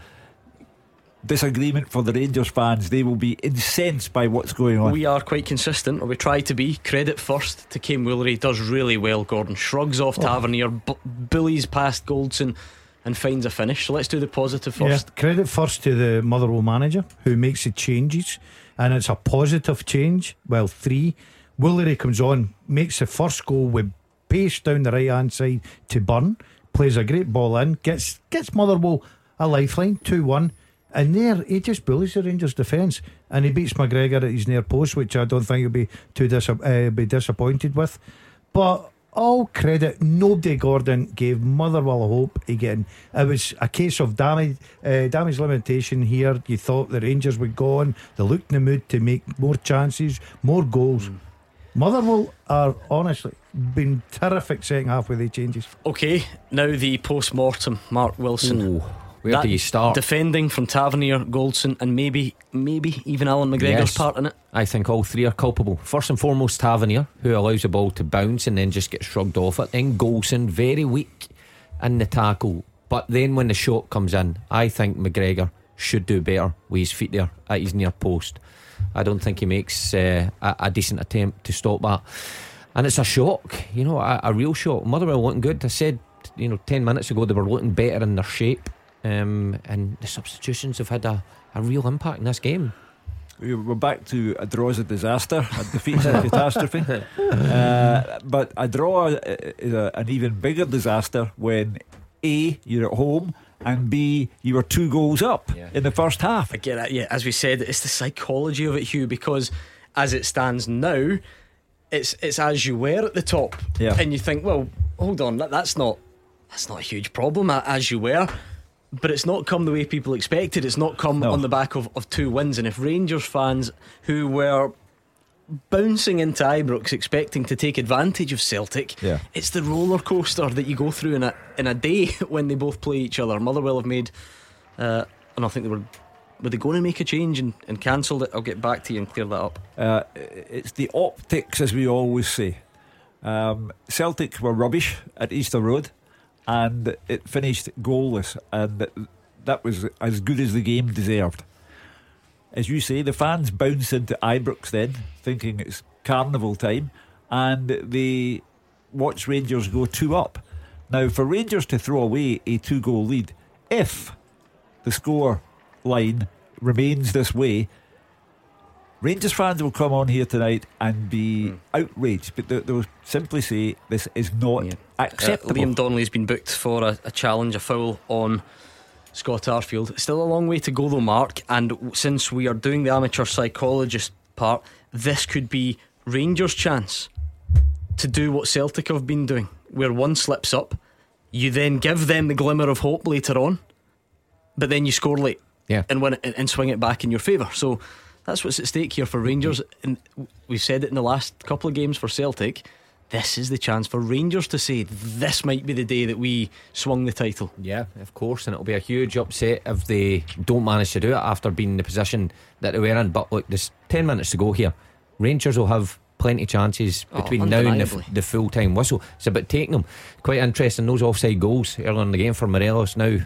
disagreement for the Rangers fans. They will be incensed by what's going on. We are quite consistent, or we try to be. Credit first to Kaiyne Woolery. Does really well, Gordon. Shrugs off oh. Tavernier, b- bullies past Goldson, and finds a finish. So let's do the positive first. Yeah, credit first to the Motherwell manager who makes the changes, and it's a positive change. Well, three Woolery comes on, makes the first goal with pace down the right hand side to Burn, plays a great ball in, gets gets Motherwell a lifeline, 2 1. And there, he just bullies the Rangers defence and he beats McGregor at his near post, which I don't think he'll be too dis- uh, be disappointed with. But all credit, nobody Gordon gave Motherwell a hope again. It was a case of damage, uh, damage limitation here. You thought the Rangers would go on, they looked in the mood to make more chances, more goals. Mm. Motherwell are honestly been terrific second half with the changes. Okay, now the post mortem, Mark Wilson. Ooh. Where that do you start? Defending from Tavernier, Goldson, and maybe, maybe even Allan McGregor's yes, part in it. I think all three are culpable. First and foremost, Tavernier, who allows the ball to bounce and then just gets shrugged off it. Then Goldson, very weak in the tackle. But then when the shot comes in, I think McGregor should do better with his feet there at his near post. I don't think he makes uh, a, a, decent attempt to stop that. And it's a shock, you know, a, a real shock. Motherwell looking good. I said, you know, 10 minutes ago they were looking better in their shape. Um, and the substitutions have had a, a real impact in this game. We're back to a draw is a disaster, a defeat is a catastrophe. Uh, but a draw is a, an even bigger disaster when A, you're at home, and B, you were two goals up yeah. in the first half. I get it, yeah. As we said, it's the psychology of it, Hugh, because as it stands now, it's it's as you were at the top. Yeah. And you think, well, hold on, that, that's not that's not a huge problem as you were but it's not come the way people expected. It's not come no. on the back of, of two wins. And if Rangers fans who were bouncing into Ibrox expecting to take advantage of Celtic, yeah. it's the roller coaster that you go through in a in a day when they both play each other. Motherwell have made, uh, and I think they were. Were they going to make a change and, and cancelled it? I'll get back to you and clear that up. Uh, it's the optics, as we always say. Um, Celtic were rubbish at Easter Road and it finished goalless, and that was as good as the game deserved. As you say, the fans bounce into Ibrox then, thinking it's carnival time, and they watch Rangers go two up. Now, for Rangers to throw away a two goal lead, if the score line remains this way, Rangers fans will come on here tonight and be mm. outraged, but they, will simply say this is not yeah. acceptable. Uh, Liam Donnelly has been booked for a, a, challenge, a foul on Scott Arfield. Still a long way to go, though, Mark. And since we are doing the amateur psychologist part, this could be Rangers' chance to do what Celtic have been doing, where one slips up, you then give them the glimmer of hope later on, but then you score late, yeah, and win it, and swing it back in your favour. So that's what's at stake here for Rangers. And we've said it in the last couple of games for Celtic. This is the chance for Rangers to say this might be the day that we swung the title. Yeah, of course, and it'll be a huge upset if they don't manage to do it after being in the position that they were in. But look, there's 10 minutes to go here. Rangers will have plenty of chances oh, between oh, now and the, the full time whistle. It's about taking them. Quite interesting, those offside goals earlier in the game for Morelos now.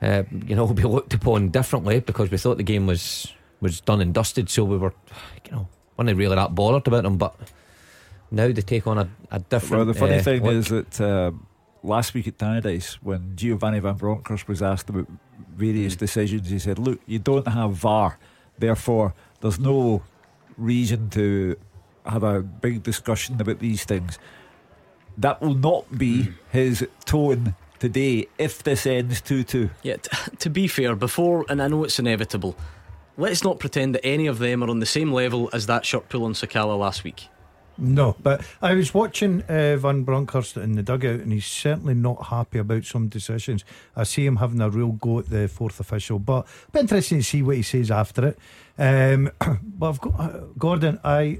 Uh, you know, will be looked upon differently because we thought the game was was done and dusted. So we were, you know, weren't really that bothered about them. But now they take on a, a different. Well, the funny uh, thing look. is that uh, last week at Tannadice, when Giovanni Van Bronckhorst was asked about various mm. decisions, he said, "Look, you don't have VAR, therefore there's no reason to have a big discussion about these things." That will not be mm. his tone today if this ends 2 2. Yeah, t- to be fair, before, and I know it's inevitable, let's not pretend that any of them are on the same level as that shirt pull on Sakala last week. No, but I was watching uh, Van Bronckhorst in the dugout, and he's certainly not happy about some decisions. I see him having a real go at the fourth official, but it'll be interesting to see what he says after it. Um, but I've got, uh, Gordon, I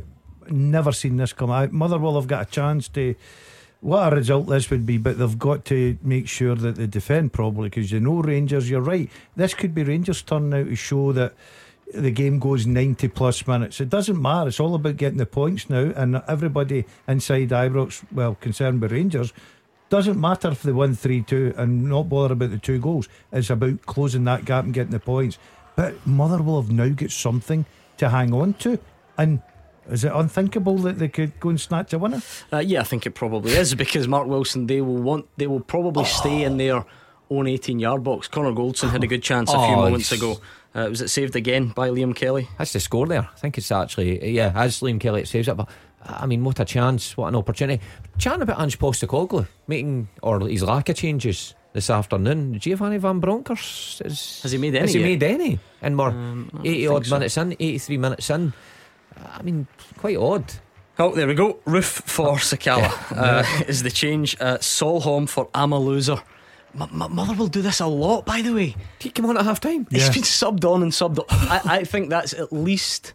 never seen this come. out. Motherwell have got a chance to. What a result this would be, but they've got to make sure that they defend properly because you know Rangers. You're right. This could be Rangers' turn now to show that the game goes 90 plus minutes. It doesn't matter. It's all about getting the points now. And everybody inside Ibrox, well, concerned with Rangers, doesn't matter if they win 3 2 and not bother about the two goals. It's about closing that gap and getting the points. But Motherwell have now got something to hang on to. And is it unthinkable that they could go and snatch a winner? Uh, yeah, I think it probably is because Mark Wilson, they will want, they will probably oh. stay in their own 18 yard box. Connor Goldson had a good chance a few oh, moments ago Uh, was it saved again by Liam Kelly? That's the score there. I think it's actually, yeah, as Liam Kelly saves it. But I mean, what a chance, what an opportunity. Chatting about Ange Postecoglou making, or his lack of changes this afternoon. Giovanni Van Bronckhorst is. Has he made any? Has he yet? made any? And more Um, 80 odd so. minutes in, 83 minutes in. I mean, quite odd. Oh, there we go. Roofe for Sakala uh, is the change. Uh, Solholm for Amaluzor. M- M- Mother will do this a lot, by the way. He came on at half time. He's Yeah. been subbed on and subbed on. I, I think that's at least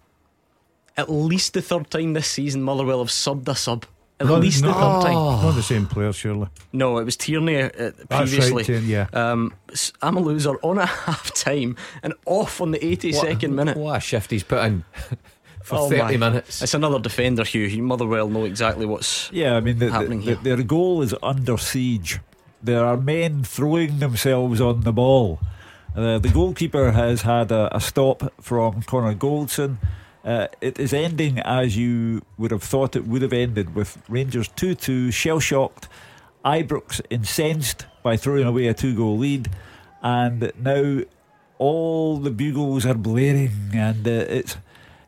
at least the third time this season Motherwell have subbed a sub. At No, least the no. third time. Not the same player, surely. No, it was Tierney uh, That's previously. right, Tierney, yeah. Um, s- Amaluzor on at half time and off on the 82nd minute. What a shift he's put in for Oh 30 my. minutes. It's another defender, Hugh. You Motherwell know exactly what's. Yeah, I mean, the, the, happening the- here. their goal is under siege. There are men throwing themselves on the ball. Uh, the goalkeeper has had a, a stop from Connor Goldson. Uh, it is ending as you would have thought it would have ended with Rangers 2 2, shell shocked, Ibrox incensed by throwing away a two goal lead, and now all the bugles are blaring and uh, it's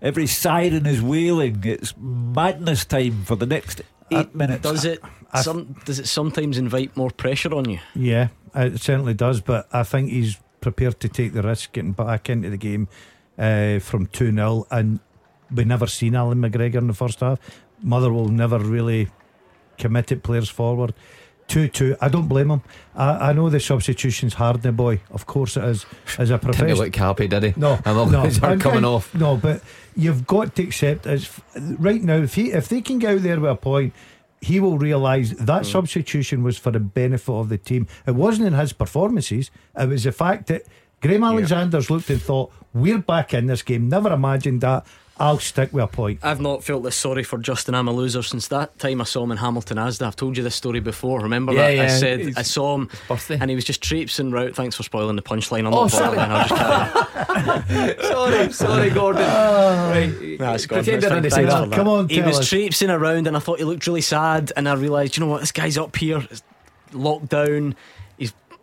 every siren is wailing. It's madness time for the next eight minutes. Does it? Some, does it sometimes invite more pressure on you? Yeah, it certainly does. But I think he's prepared to take the risk getting back into the game uh, from 2 0. And we never seen Allan McGregor in the first half. Motherwell never really committed players forward. 2 2. I don't blame him. I, I know the substitution's hard, the boy. Of course it is. As a Didn't professional. look happy, did he? No, I'm no, And- coming and- off. No, but you've got to accept it's right now. If he if they can get out there with a point, he will realise that Mm. substitution was for the benefit of the team. It wasn't in his performances. It was the fact that Graham Alexander's looked and thought, "We're back in this game." Never imagined that. I'll stick with a point. I've not felt this sorry for Justin Amaluzor since that time I saw him in Hamilton Asda. I've told you this story before. Remember Yeah, that? I said I saw him and he was just traipsing round. Thanks for spoiling the punchline. I'm Oh, not sorry. bothering. I'll just carry on. sorry, sorry, Gordon. Ah. right. Nah, it's Gordon. Pretend I didn't say that. that. Come on, He was us. traipsing around and I thought he looked really sad. And I realised, you know what, this guy's up here, locked down.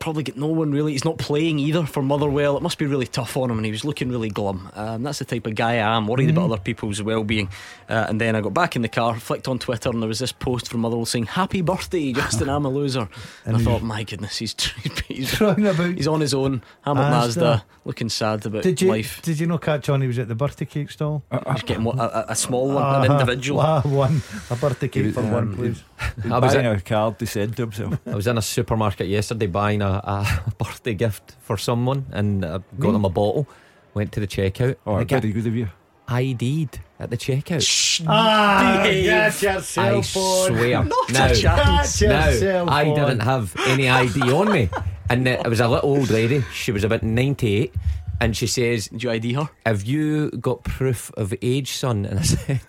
He's probably get no one really. He's not playing either for Motherwell. It must be really tough on him. And he was looking really glum. Um, that's the type of guy I am, worried about Mm-hmm. other people's well being. Uh, and then I got back in the car, flicked on Twitter, and there was this post from Motherwell saying, Happy birthday, Justin, Amaluzor. And I thought, my goodness, he's, he's, Throwing about. he's on his own. Hamilton Asda. Asda, looking sad about Did you life. did you not catch on? He was at the birthday cake stall. He's getting what, a, a- a small one, an Uh-huh. individual. Ah, one a birthday cake for um, one, please. I was buying in- a card to send to himself. I was in a supermarket yesterday buying a, a birthday gift for someone and I got them a bottle. Went to the checkout. Oh, I got very good of you. ID'd at the checkout. Ah, Behave. get I yourself swear. Not now, a chance. Now, I didn't have any ID on me. And it was a little old lady. She was about 98. And she says, Did you ID her? Have you got proof of age, son? And I said,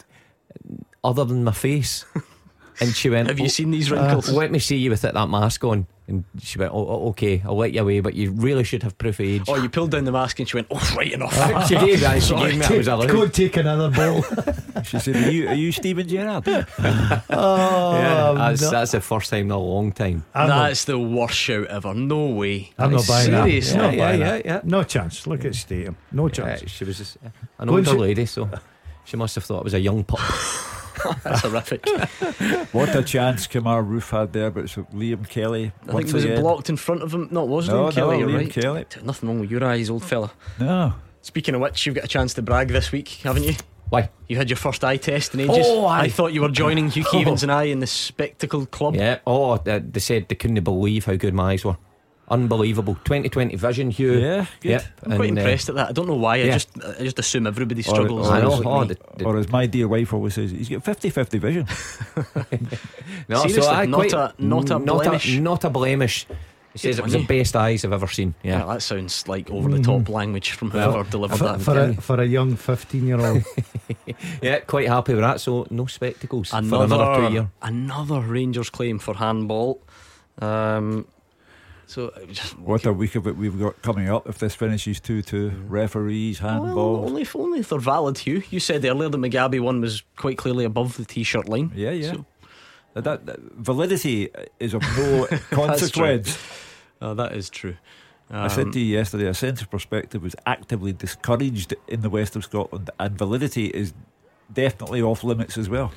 Other than my face. And she went, Have you "Oh, seen these wrinkles? Let me see you with that mask on. And she went, oh, oh, okay, I'll let you away, but you really should have proof of age. oh, you pulled down the mask and she went, oh, right enough. she gave that. She gave me. I was Take- allowed. Go take another ball. She said, Are you, are you Steven Gerrard? oh, Yeah, that's, not- that's the first time in a long time. I'm not- That's the worst shout ever. No way. I'm not buying that. Seriously? Not Yeah, buying yeah, that. yeah. No chance. Look at Stadium. No Uh, chance. she was just, an Go older see- lady, so she must have thought it was a young pup. That's horrific. What a chance Kemar Roofe had there, but it's Liam Kelly. I think once was it blocked in front of him? No, it was No, Liam Kelly. no, you're Liam right. Kelly. Nothing wrong with your eyes, old fella. No. Speaking of which, you've got a chance to brag this week, haven't you? Why? You had your first eye test in ages. Oh, aye. I thought you were joining Hugh Keevins and I in the Spectacle Club. Yeah. Oh, they, they said they couldn't believe how good my eyes were. Unbelievable. 2020 vision, Hugh. Yeah, good. Yep. I'm quite and, uh, impressed at that. I don't know why. I just I just assume everybody struggles. or I know. like Oh, the- the- Or as my dear wife always says, he's got 50 50 vision. No, Seriously, I not quite- a- not a blemish? Not a, blemish. He says it was the best eyes I've ever seen. yeah. Yeah. that sounds like over the top language from whoever delivered For, that. for, a, for a young 15 year old. Yeah, quite happy with that. So no spectacles for another another two year. another Rangers claim for handball. Um, so just What a week of it we've got coming up if this finishes 2 2. Referees, Well, handball. only if only if they're valid, Hugh. You said earlier the Mugabi one was quite clearly above the t-shirt line. yeah, yeah. So- that, that validity is of no consequence. Oh, that is true. I said Um, to you yesterday, a sense of perspective was actively discouraged in the west of Scotland, and validity is definitely off limits as well.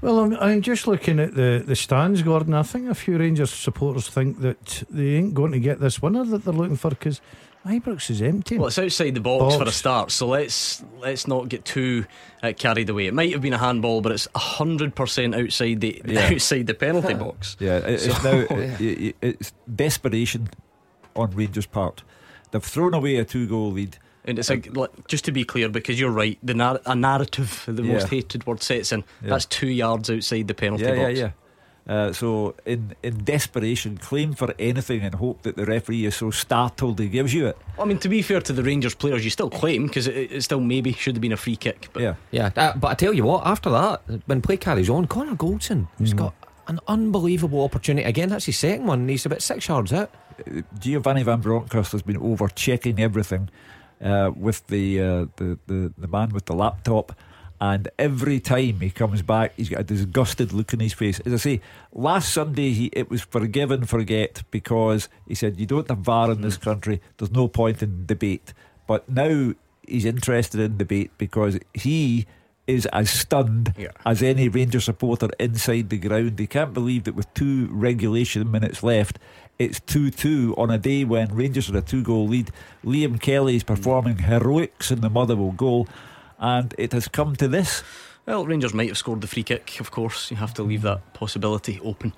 Well, I'm, I'm just looking at the, the stands, Gordon. I think a few Rangers supporters think that they ain't going to get this winner that they're looking for because Ibrox is empty. Well, it's outside the box, for a start, so let's let's not get too uh, carried away. It might have been a handball, but it's hundred percent outside the Yeah. outside the penalty box. Yeah, it- it's now it- it- it's desperation on Rangers' part. They've thrown away a two-goal lead. And it's like, like, just to be clear, because you're right, the nar- a narrative, the Yeah. most hated word sets in. Yeah. That's two yards outside the penalty Yeah, yeah, box. yeah. Uh, so, in, in desperation, claim for anything and hope that the referee is so startled he gives you it. I mean, to be fair to the Rangers players, you still claim because it, it still maybe should have been a free kick. But Yeah. Yeah, uh, but I tell you what, after that, when play carries on, Connor Goldson has got an unbelievable opportunity. Again, that's his second one. and He's about six yards out. Giovanni Van Bronckhorst has been over checking everything uh, with the, uh, the, the the man with the laptop, and every time he comes back, he's got a disgusted look in his face. As I say, last Sunday he it was forgive and forget because he said you don't have VAR in this country. There's no point in debate. But now he's interested in debate because he is as stunned Yeah. as any Ranger supporter inside the ground. He can't believe that with two regulation minutes left, it's 2 2 on a day when Rangers are a two goal lead. Liam Kelly is performing heroics in the Motherwell goal, and it has come to this. Well, Rangers might have scored the free kick, of course. You have to leave that possibility open.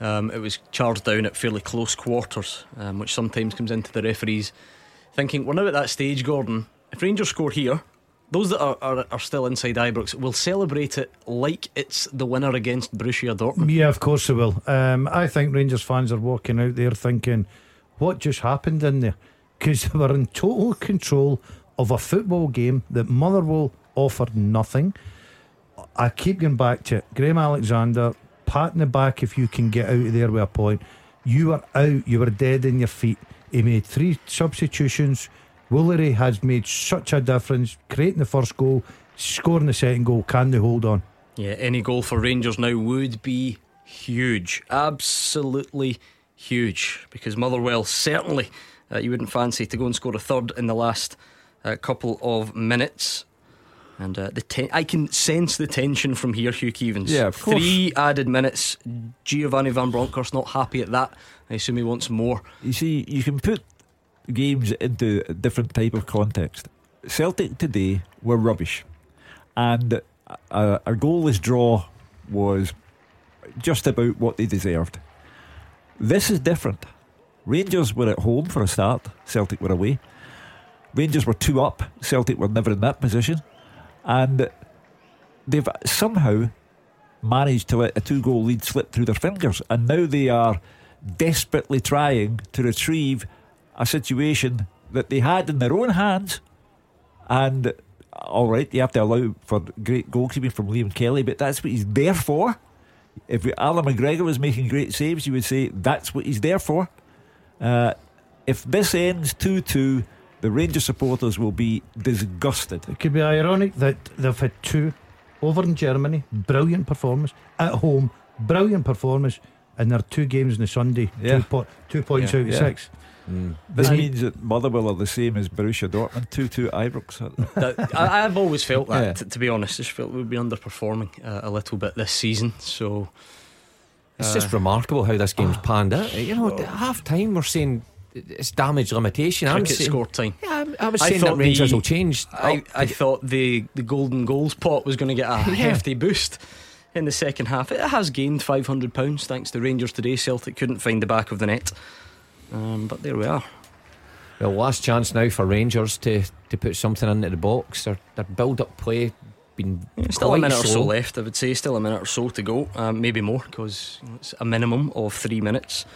Um, it was charged down at fairly close quarters, um, which sometimes comes into the referees thinking, we're now at that stage, Gordon. If Rangers score here, those that are, are, are still inside Ibrox will celebrate it like it's the winner against Borussia Dortmund. Yeah, of course they will. Um, I think Rangers fans are walking out there thinking, what just happened in there? Because they were in total control of a football game that Motherwell offered nothing. I keep going back to it. Graham Alexander, pat in the back if you can get out of there with a point. You were out, you were dead in your feet. He made three substitutions. Woolery has made such a difference, creating the first goal, scoring the second goal. Can they hold on? Yeah, any goal for Rangers now would be huge. Absolutely huge. Because Motherwell certainly uh, you wouldn't fancy to go and score a third in the last uh, couple of minutes. And uh, the ten- I can sense the tension from here, Hugh Keevins. Yeah, of course. Three added minutes. Giovanni Van Bronckhorst not happy at that. I assume he wants more. You see, you can put games into a different type of context. Celtic today were rubbish, and uh, uh, a, a goalless draw was just about what they deserved. This is different. Rangers were at home for a start, Celtic were away. Rangers were two up, Celtic were never in that position, and they've somehow managed to let a two goal lead slip through their fingers, and now they are desperately trying to retrieve a situation that they had in their own hands. And all right, you have to allow for great goalkeeping from Liam Kelly, but that's what he's there for. If Allan McGregor was making great saves, you would say that's what he's there for. Uh, if this ends 2 2, the Rangers supporters will be disgusted. It could be ironic that they've had two over in Germany, brilliant performance. At home, brilliant performance. And there are two games on the Sunday, Yeah. two, po- two points Yeah, out of yeah. six. This means that Motherwell are the same as Borussia Dortmund, 2 2 Ibrox. That, I, I've always felt that, Yeah. t- to be honest. Just felt we've been underperforming uh, a little bit this season. So It's Uh, just remarkable how this game's panned out. You know, at half time we're saying it's damage limitation. I'm saying, score time. Yeah, I, I was I saying that Rangers the- will change. I, I thought the, the golden goals pot was going to get a Yeah. hefty boost in the second half. It has gained £500 thanks to Rangers today. Celtic couldn't find the back of the net. Um, but there we are. Well, last chance now for Rangers to, to put something into the box. Their, their build up play been Still a quite minute or so left, I would say. Still a minute or so to go. Um, maybe more because it's a minimum of three minutes.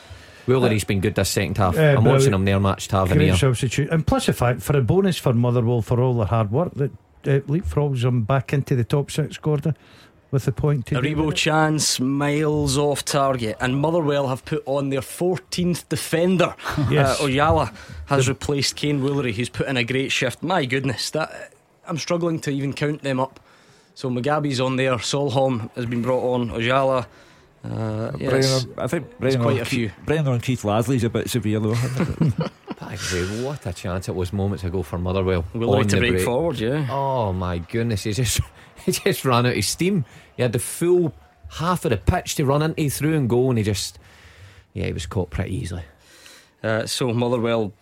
Woolery's been good this second half. Uh, I'm watching brilliant. him there match Great Tavernier. substitute. And plus the fact, for a bonus for Motherwell for all their hard work, that uh, leapfrogs them back into the top six, Gordon, with the point to do Aribo chance miles off target, and Motherwell have put on their 14th defender. Yes. Uh, Ojala has replaced Kaiyne Woolery, who's put in a great shift. My goodness, that I'm struggling to even count them up. So Mugabi's on there, Solholm has been brought on, Ojala. Uh, yeah, it's- I think there's quite a Keith- few. Brennan and Keith Lasley's a bit severe though. isn't it? I say, what a chance it was moments ago for Motherwell. Woolery on to break break. forward, yeah. Oh my goodness, he just he just ran out of steam. He had the full half of the pitch to run into through and go, and he just yeah, he was caught pretty easily. Uh, so Motherwell,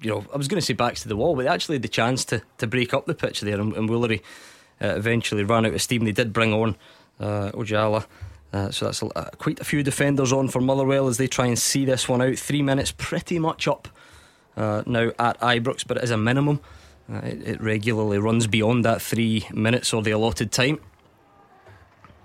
you know, I was going to say backs to the wall, but they actually had the chance to, to break up the pitch there, and, and Woolery uh, eventually ran out of steam. They did bring on uh, Ojala. Uh, so that's a, uh, quite a few defenders on for Motherwell as they try and see this one out. Three minutes pretty much up uh, now at Ibrox, but it is a minimum. Uh, it, it regularly runs beyond that three minutes or the allotted time.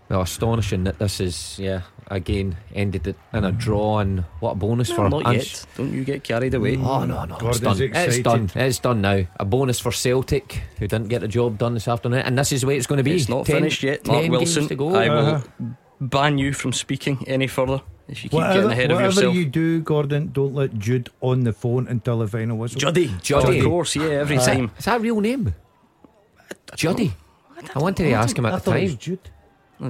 Well, astonishing that this is yeah again ended it in a draw, and what a bonus for Not Ans- yet. Don't you get carried away. Oh no, no, it's done. It's done. It's done now. A bonus for Celtic, who didn't get the job done this afternoon, and this is the way it's going to be. It's not Ten- finished yet. Mark Wilson, to go. I will Uh-huh. ban you from speaking any further if you keep Whatever, getting ahead of whatever yourself. you do, Gordon, don't let Jude on the phone until the final whistle. Juddy. Juddy. Of course, yeah, every Is that- time. Is that a real name? Juddy. I wanted to ask him I at the thought it was time. Jude.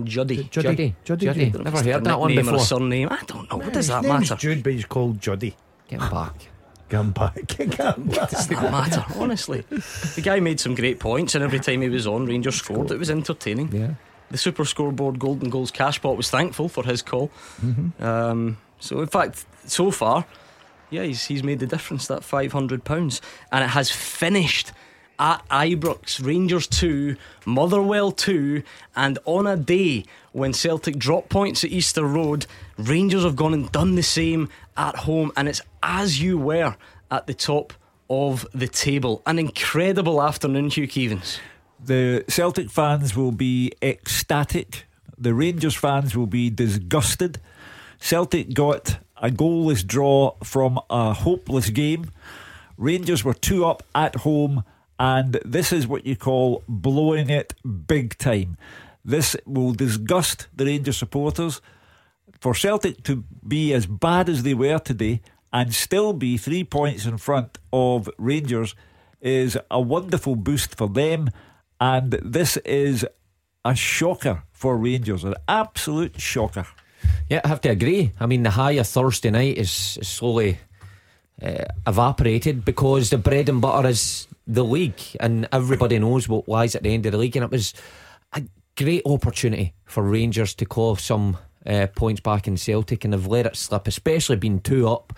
Juddy. Juddy. Juddy. Juddy. Juddy. Never heard that one nickname or before. surname. I don't know. What does that name's matter? Jude, but he's called Juddy. Get him back. Come back. Come back. does that matter? Honestly, the guy made some great points, and every time he was on, Rangers scored. It was entertaining. Yeah. The Super Scoreboard Golden Goals cash pot was thankful for his call. Um, so, in fact, so far, yeah, he's, he's made the difference. That five hundred pounds, and it has finished at Ibrox. Rangers two, Motherwell two, and on a day when Celtic drop points at Easter Road, Rangers have gone and done the same at home, and it's as you were at the top of the table. An incredible afternoon, Hugh Keevins. The Celtic fans will be ecstatic. The Rangers fans will be disgusted. Celtic got a goalless draw from a hopeless game. Rangers were two up at home, and this is what you call blowing it big time. This will disgust the Rangers supporters. For Celtic to be as bad as they were today and still be three points in front of Rangers is a wonderful boost for them. And this is a shocker for Rangers, an absolute shocker. Yeah, I have to agree. I mean, the high of Thursday night is, is slowly uh, evaporated because the bread and butter is the league, and everybody knows what lies at the end of the league. And it was a great opportunity for Rangers to claw some uh, points back in Celtic, and they've let it slip, especially being two up.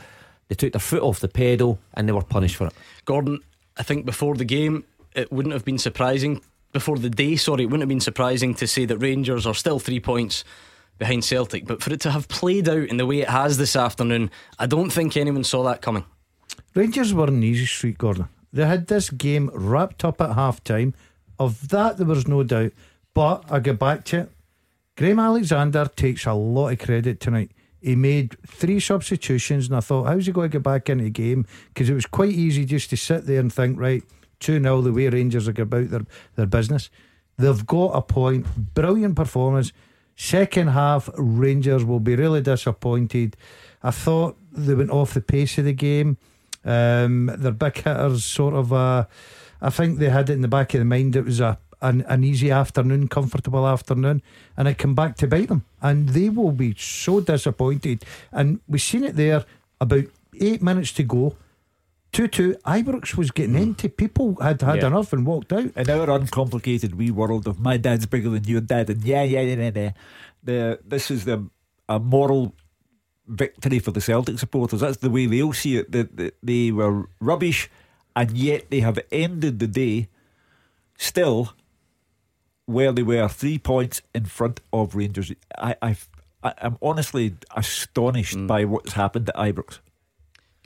They took their foot off the pedal and they were punished for it. Gordon, I think before the game, it wouldn't have been surprising. Before the day, sorry, it wouldn't have been surprising to say that Rangers are still three points behind Celtic. But for it to have played out in the way it has this afternoon, I don't think anyone saw that coming. Rangers were an easy street, Gordon. They had this game wrapped up at half time. Of that, there was no doubt. But I get back to it. Graham Alexander takes a lot of credit tonight. He made three substitutions, and I thought, how's he going to get back into the game? Because it was quite easy just to sit there and think, right, 2 0, the way Rangers are about their, their business. They've got a point. Brilliant performance. Second half, Rangers will be really disappointed. I thought they went off the pace of the game. Um, their big hitters sort of, uh, I think they had it in the back of the mind. It was a an, an easy afternoon, comfortable afternoon, and it came back to bite them. And they will be so disappointed. And we've seen it there about eight minutes to go. 2 2. Ibrox was getting hmm. into. People had had Yeah. enough and walked out. In our uncomplicated wee world of my dad's bigger than your dad, and yeah, yeah, yeah, yeah, yeah, the this is the a moral victory for the Celtic supporters. That's the way they'll see it. That that they were rubbish, and yet they have ended the day still where they were, three points in front of Rangers. I, I've, I, I'm honestly astonished hmm. by what's happened at Ibrox.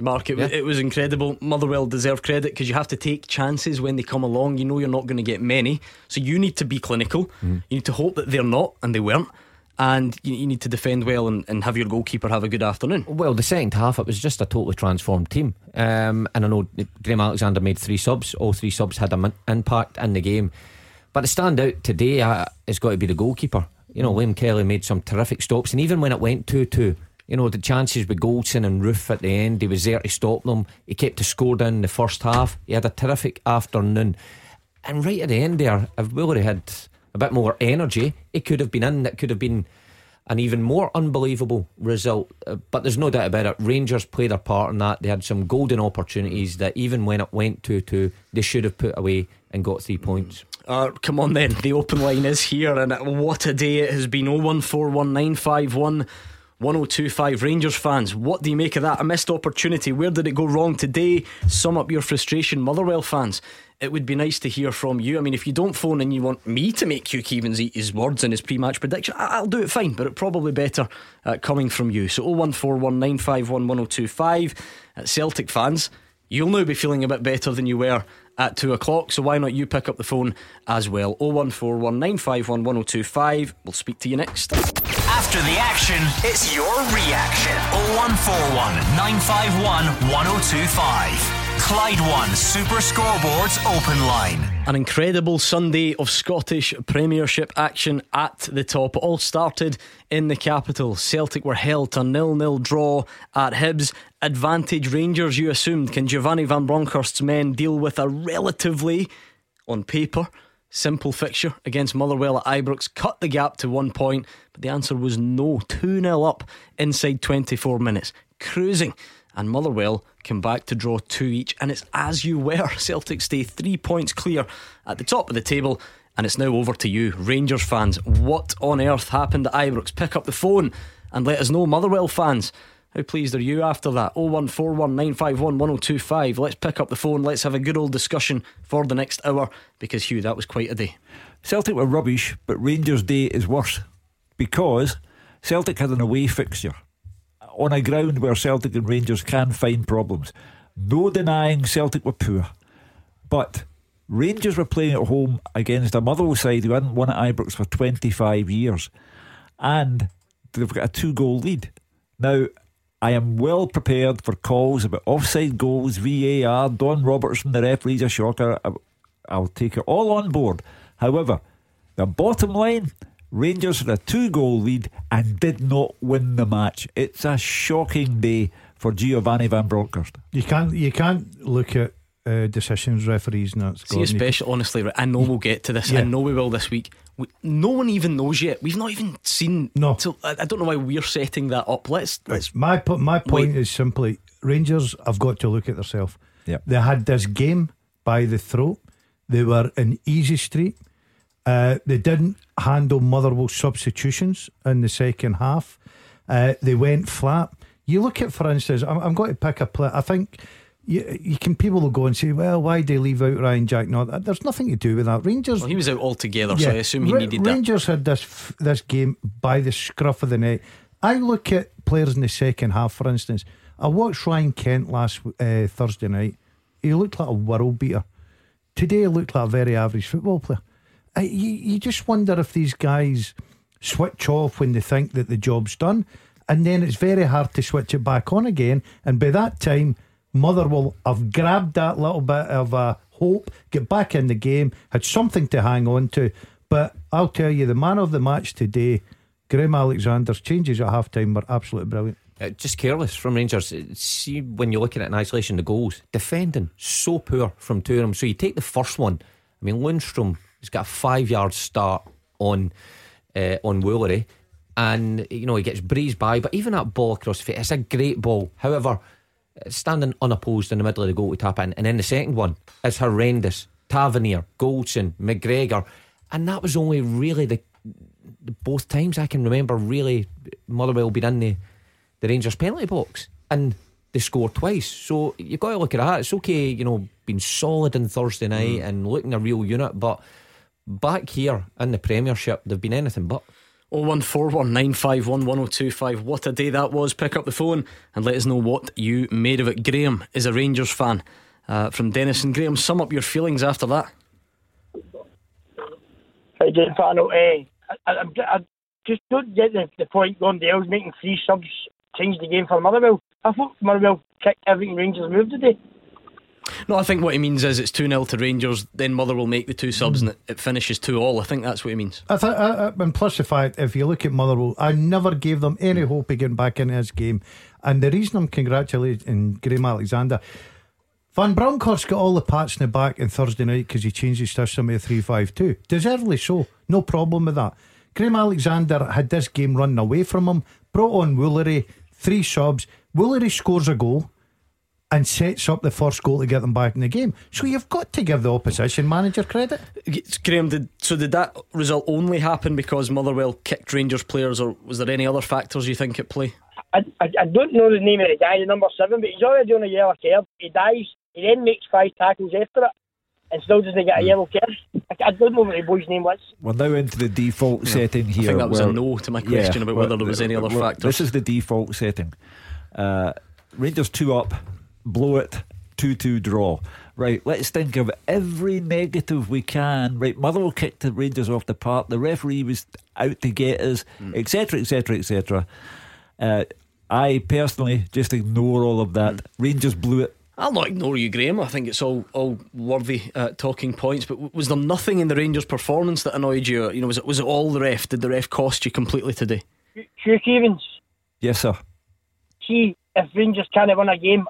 Mark, it, Yeah. it was incredible. Motherwell deserve credit because you have to take chances when they come along. You know you're not going to get many, so you need to be clinical. You need to hope that they're not, and they weren't. And you, you need to defend well and, and have your goalkeeper have a good afternoon. Well, the second half, it was just a totally transformed team. Um, and I know Graham Alexander made three subs. All three subs had an impact in the game. But the standout today uh, has got to be the goalkeeper. You know, Liam Kelly made some terrific stops. And even when it went 2 2, you know, the chances with Goldson and Roofe at the end, he was there to stop them. He kept the score down in the first half. He had a terrific afternoon. And right at the end there, if Woolery had a bit more energy, it could have been in. It could have been an even more unbelievable result. Uh, but there's no doubt about it. Rangers played a part in that. They had some golden opportunities that even when it went 2 2, they should have put away and got three points. Uh, come on then, the open line is here, and what a day it has been. 0141951 1025 Rangers fans, what do you make of that? A missed opportunity. Where did it go wrong today? Sum up your frustration. Motherwell fans, it would be nice to hear from you. I mean, if you don't phone and you want me to make Hugh Keevins eat his words in his pre match prediction, I'll do it fine, but it's probably better uh, coming from you. So 01419511025 uh, Celtic fans, you'll now be feeling a bit better than you were at 2 o'clock, so why not you pick up the phone as well? 01419511025. We'll speak to you next. After the action, it's your reaction. 0141 951 1025. Clyde One Super Scoreboards Open Line. An incredible Sunday of Scottish Premiership action at the top. It all started in the capital. Celtic were held to nil-nil draw at Hibs. Advantage Rangers, you assumed. Can Giovanni Van Bronckhorst's men deal with a relatively, on paper, simple fixture against Motherwell at Ibrox? Cut the gap to one point, but the answer was no. 2 0 up inside 24 minutes. Cruising and Motherwell come back to draw two each. And it's as you were. Celtic stay three points clear at the top of the table. And it's now over to you, Rangers fans. What on earth happened at Ibrox? Pick up the phone and let us know, Motherwell fans. How pleased are you after that? 01419511025. Let's pick up the phone. Let's have a good old discussion for the next hour because, Hugh, that was quite a day. Celtic were rubbish, but Rangers' day is worse because Celtic had an away fixture on a ground where Celtic and Rangers can find problems. No denying Celtic were poor, but Rangers were playing at home against a Motherwell side who hadn't won at Ibrox for 25 years, and they've got a two goal lead. Now, I am well prepared for calls about offside goals, VAR, Don Robertson, the referee's a shocker. I'll take it all on board. However, the bottom line Rangers had a two goal lead and did not win the match. It's a shocking day for Giovanni Van Bronckhorst. You can't you can't look at uh, decisions, referees, and that's. See, especially honestly, I know we'll get to this. Yeah. I know we will this week. We, no one even knows yet. We've not even seen. No, so I, I, don't know why we're setting that up. Let's. let's my my point wait. is simply Rangers have got to look at themselves. Yeah, they had this game by the throat. They were in easy street. Uh, they didn't handle Motherwell substitutions in the second half. Uh, they went flat. You look at, for instance, I'm, I'm going to pick a play. I think you, you can people will go and say, well, why did they leave out Ryan Jack? No, there's nothing to do with that. Rangers. Well, he was out altogether, yeah, so I assume he needed that. Rangers that. had this this game by the scruff of the neck. I look at players in the second half, for instance. I watched Ryan Kent last uh, Thursday night. He looked like a world beater. Today, he looked like a very average football player you, you just wonder if these guys switch off when they think that the job's done, and then it's very hard to switch it back on again. And by that time, Motherwell have grabbed that little bit of a hope, get back in the game, had something to hang on to. But I'll tell you, the man of the match today, Graham Alexander's changes at half time were absolutely brilliant. Uh, just careless from Rangers. See, when you're looking at in isolation, the goals, defending so poor from two of them. So you take the first one. I mean, Lundstram He's got a five yard start on uh, on Woolery, and you know he gets breezed by. But even that ball across the it's a great ball. However, standing unopposed in the middle of the goal to tap in, and then the second one is horrendous. Tavernier, Goldson, McGregor, and that was only really the, the both times I can remember. Really, Motherwell being in the the Rangers penalty box, and they scored twice. So you've got to look at that. It's okay, you know, being solid on Thursday night mm. and looking a real unit, but back here in the Premiership, they've been anything but. 01419511025. What a day that was. Pick up the phone and let us know what you made of it. Graham is a Rangers fan uh, from and Graham, sum up your feelings after that. I did, I. Uh, I, I, I, just don't get the, the point Gordon Dale's making three subs change the game for Motherwell. I thought Motherwell kicked everything Rangers moved today. No, I think what he means is it's 2 0 to Rangers, then Mother will make the two subs mm. and it, finishes 2 all. I think that's what he means. I th- I, I, and plus the fact, if you look at Motherwell, I never gave them any hope of getting back into this game. And the reason I'm congratulating Graham Alexander, Van Bronckhorst got all the pats in the back on Thursday night because he changed his system to 3 5 2. Deservedly so. No problem with that. Graham Alexander had this game running away from him, brought on Woolery, three subs. Woolery scores a goal and sets up the first goal to get them back in the game. So you've got to give the opposition manager credit. Graham, did, so did that result only happen because Motherwell kicked Rangers players, or was there any other factors you think at play? I, I, I don't know the name of the guy, the number seven, but he's already on a yellow card. He dies. He then makes five tackles after it and still doesn't get a yellow card. I, I don't know what the boy's name was. We're now into the default setting I here. think that was where- a no to my question about whether there was any other well, factors. This is the default setting. Uh, Rangers two up, blow it, two two draw. Right, let's think of every negative we can. Right, Motherwell kicked the Rangers off the park. The referee was out to get us, etc., etc., etc. Uh, I personally just ignore all of that. Rangers blew it. I'll not ignore you, Graham. I think it's all all worthy uh, talking points. But w- was there nothing in the Rangers' performance that annoyed you? You know, was it was it all the ref? Did the ref cost you completely today? Hugh Keevins. Yes, sir. See, if Rangers can't win a game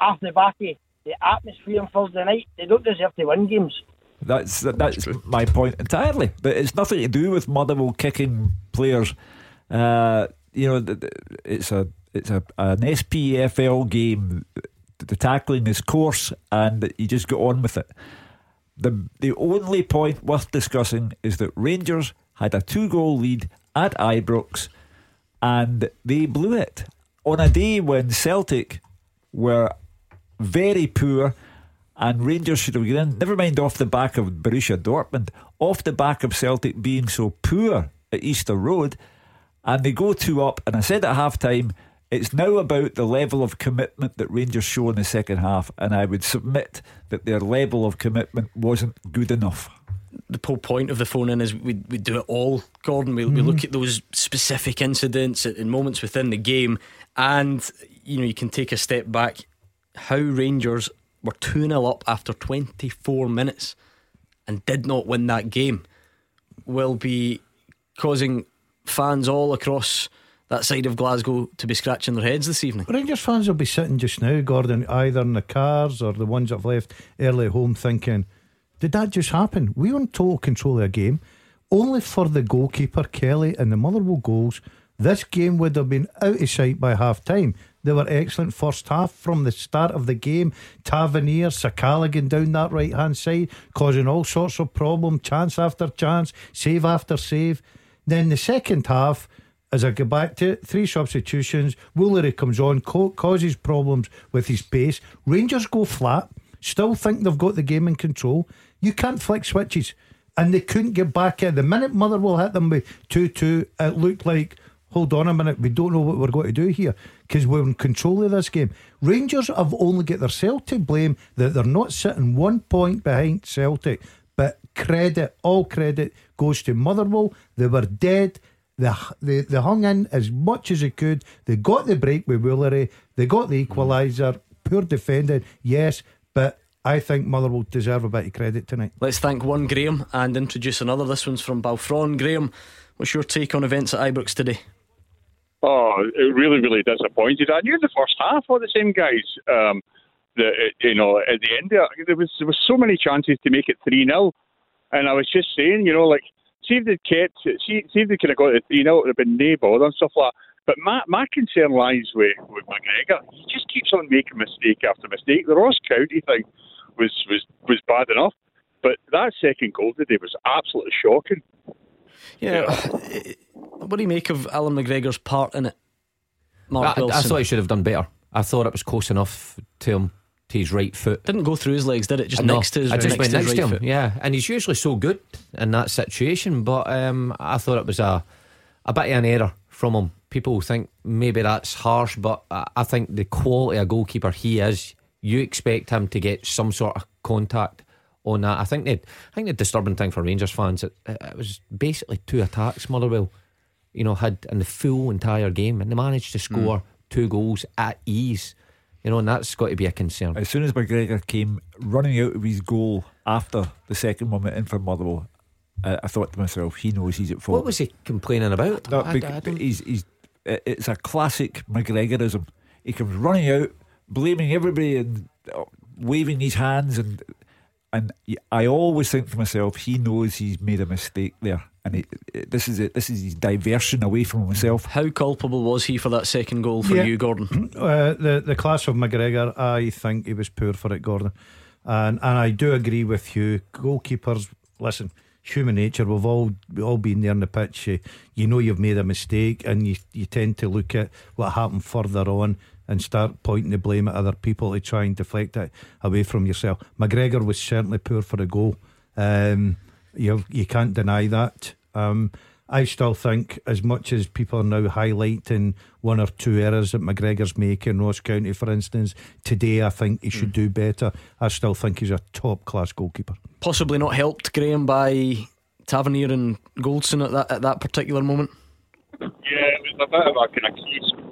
off the back of the atmosphere on Thursday night, they don't deserve to win games. That's that's my point entirely. But it's nothing to do with Motherwell kicking players. Uh, you know, th- th- it's a it's a an SPFL game. The tackling is coarse, and you just go on with it. The the only point worth discussing is that Rangers had a two goal lead at Ibrox, and they blew it on a day when Celtic were very poor and Rangers should have in. Never mind off the back of Borussia Dortmund, off the back of Celtic being so poor at Easter Road, and they go two up. And I said at half time, it's now about the level of commitment that Rangers show in the second half, and I would submit that their level of commitment wasn't good enough. the whole point of the phone in is we we do it all, Gordon. We, we mm-hmm. look at those specific incidents and moments within the game, and you know you can take a step back. How Rangers were two 0 up after twenty four minutes and did not win that game will be causing fans all across that side of Glasgow to be scratching their heads this evening. Rangers fans will be sitting just now, Gordon, either in the cars or the ones that have left early home thinking, did that just happen? We were in total control of the game. Only for the goalkeeper, Kelly, and the Motherwell goals, this game would have been out of sight by half time. They were excellent first half from the start of the game. Tavernier, Sakaligan down that right hand side, causing all sorts of problems, chance after chance, save after save. Then the second half, as I go back to it, three substitutions. Woolery comes on, co- causes problems with his pace. Rangers go flat, still think they've got the game in control. You can't flick switches, and they couldn't get back in. The minute Motherwell hit them with 2 2, it looked like, hold on a minute, we don't know what we're going to do here because we're in control of this game. Rangers have only got themselves to blame that they're not sitting one point behind Celtic, but credit, all credit goes to Motherwell. They were dead. They, they, they hung in as much as they could. They got the break with Woolery. They got the equaliser. Poor defending, yes, but I think Motherwell deserve a bit of credit tonight. Let's thank one Graham and introduce another. This one's from Balfron. Graham, what's your take on events at Ibrox today? Oh, it really, really disappointed. I knew the first half were the same guys. Um, you know at the end there, there was there was so many chances to make it three 0 and I was just saying, you know, like see if they kept, see, see if they could have got it three 0 it would have been bother and stuff like. that. But my my concern lies with with McGregor. He just keeps on making mistake after mistake. The Ross County thing was was was bad enough, but that second goal today was absolutely shocking. Yeah. what do you make of Allan McGregor's part in it? Mark I, I thought he should have done better. I thought it was close enough to him to his right foot. Didn't go through his legs, did it? Just No, next to his, I just next went to next right to him. foot. Yeah, and he's usually so good in that situation, but um, I thought it was a a bit of an error from him. People think maybe that's harsh, but I think the quality of goalkeeper he is, you expect him to get some sort of contact on that. I think the I think the disturbing thing for Rangers fans it, it was basically two attacks Motherwell, you know, had in the full entire game, and they managed to score two goals at ease. You know, and that's got to be a concern. As soon as McGregor came running out of his goal after the second one went in for Motherwell, I, I thought to myself, he knows he's at fault. What was he complaining about? No, I- I he's, he's, it's a classic McGregorism. He comes running out, blaming everybody and uh, waving his hands, and and I always think to myself, he knows he's made a mistake there. and he, this is it. This is his diversion away from himself. How culpable was he for that second goal for Yeah. you, Gordon? Uh, the the class of McGregor, I think he was poor for it, Gordon, and and I do agree with you. Goalkeepers, listen, human nature. We've all we all been there on the pitch. You, you know you've made a mistake, and you you tend to look at what happened further on and start pointing the blame at other people to try and deflect it away from yourself. McGregor was certainly poor for a goal. Um, you you can't deny that. Um, I still think, as much as people are now highlighting one or two errors that McGregor's making, Ross County, for instance, today I think he should do better. I still think he's a top class goalkeeper. Possibly not helped, Graham, by Tavernier and Goldson at that at that particular moment. Yeah, it was a bit of a kind of case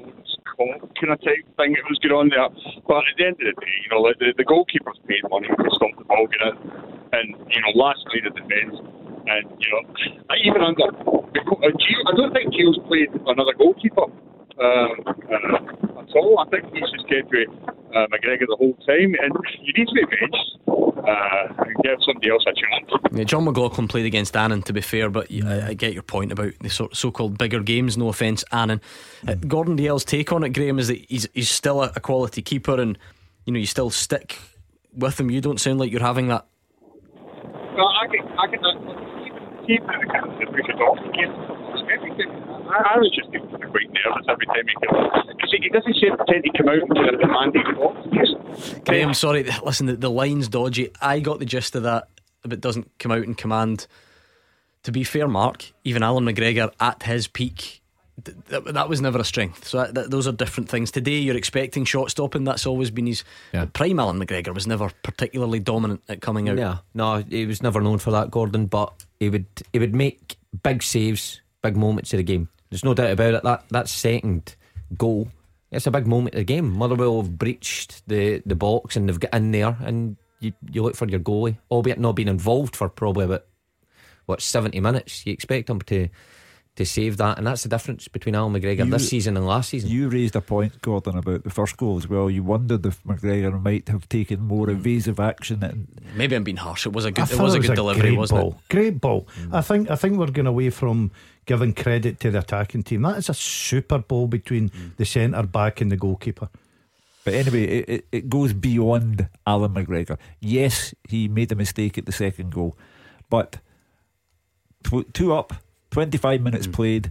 kind of type thing that was going on there. But at the end of the day, you know, like the, the goalkeeper's paid money to stop the ball getting in. And, you know, last night of defence, and, you know, I even under. uh, I don't think Gio's played another goalkeeper. Um, uh, at all. I think he's just kept with uh, McGregor the whole time, and you need to be benched uh, and give somebody else a chance. Yeah, Jon McLaughlin played against Annan, to be fair, but I, I get your point about the so called bigger games. No offence, Annan. Uh, Gordon Dale's take on it, Graham, is that he's, he's still a, a quality keeper and you know you still stick with him. You don't sound like you're having that. Well, I can, I can keep, keep the kind of it off again. Everything. I, I was just getting quite nervous every time he comes because he, he doesn't seem- tend to come out into a demanding box. Just, Graham, sorry, listen, the, the line's dodgy. I got the gist of that, but it doesn't come out in command. To be fair, Mark, even Allan McGregor at his peak, th- th- that was never a strength. So that, that, those are different things. Today, you're expecting shot stopping. That's always been his. Yeah. Prime Allan McGregor was never particularly dominant at coming out. Yeah, no, he was never known for that, Gordon. But he would he would make big saves, big moments of the game. There's no doubt about it. That that second goal, it's a big moment of the game. Motherwell have breached the, the box and they've got in there, and you you look for your goalie, albeit not being involved for probably about what seventy minutes. You expect him to to save that, and that's the difference between Allan McGregor You- this season and last season. You raised a point, Gordon, about the first goal as well. You wondered if McGregor might have taken more mm. evasive action. And Maybe I'm being harsh. It was a I good. It thought was a good delivery, great wasn't ball. it? Great ball. Mm. I think I think we're going away from giving credit to the attacking team. That is a super ball between mm. the centre back and the goalkeeper. But anyway, it, it, it goes beyond Allan McGregor. Yes, he made a mistake at the second goal, but two up, 25 minutes played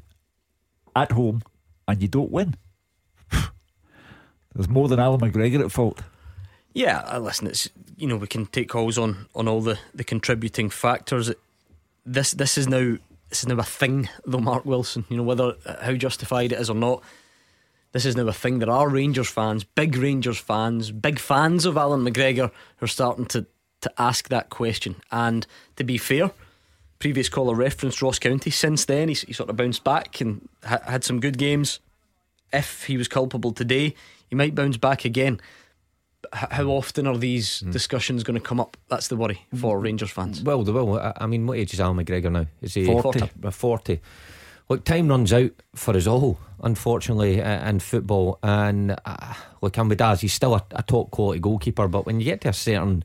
at home, and you don't win. There's more than Allan McGregor at fault. Yeah, uh, listen, it's you know we can take calls on on all the the contributing factors. This this is now this is now a thing though. Mark Wilson, you know whether uh, how justified it is or not. This is now a thing. There are Rangers fans, big Rangers fans, big fans of Allan McGregor, who are starting to to ask that question. And to be fair, previous caller referenced Ross County. Since then, he's he sort of bounced back and ha- had some good games. If he was culpable today, he might bounce back again. H- how often are these discussions going to come up? That's the worry for Rangers fans. Well, they will. I, I mean, what age is Al McGregor now? Is he 40. Uh, 40. Look, time runs out for us all, unfortunately, uh, in football. And uh, look, with Daz, he's still a, a top quality goalkeeper. But when you get to a certain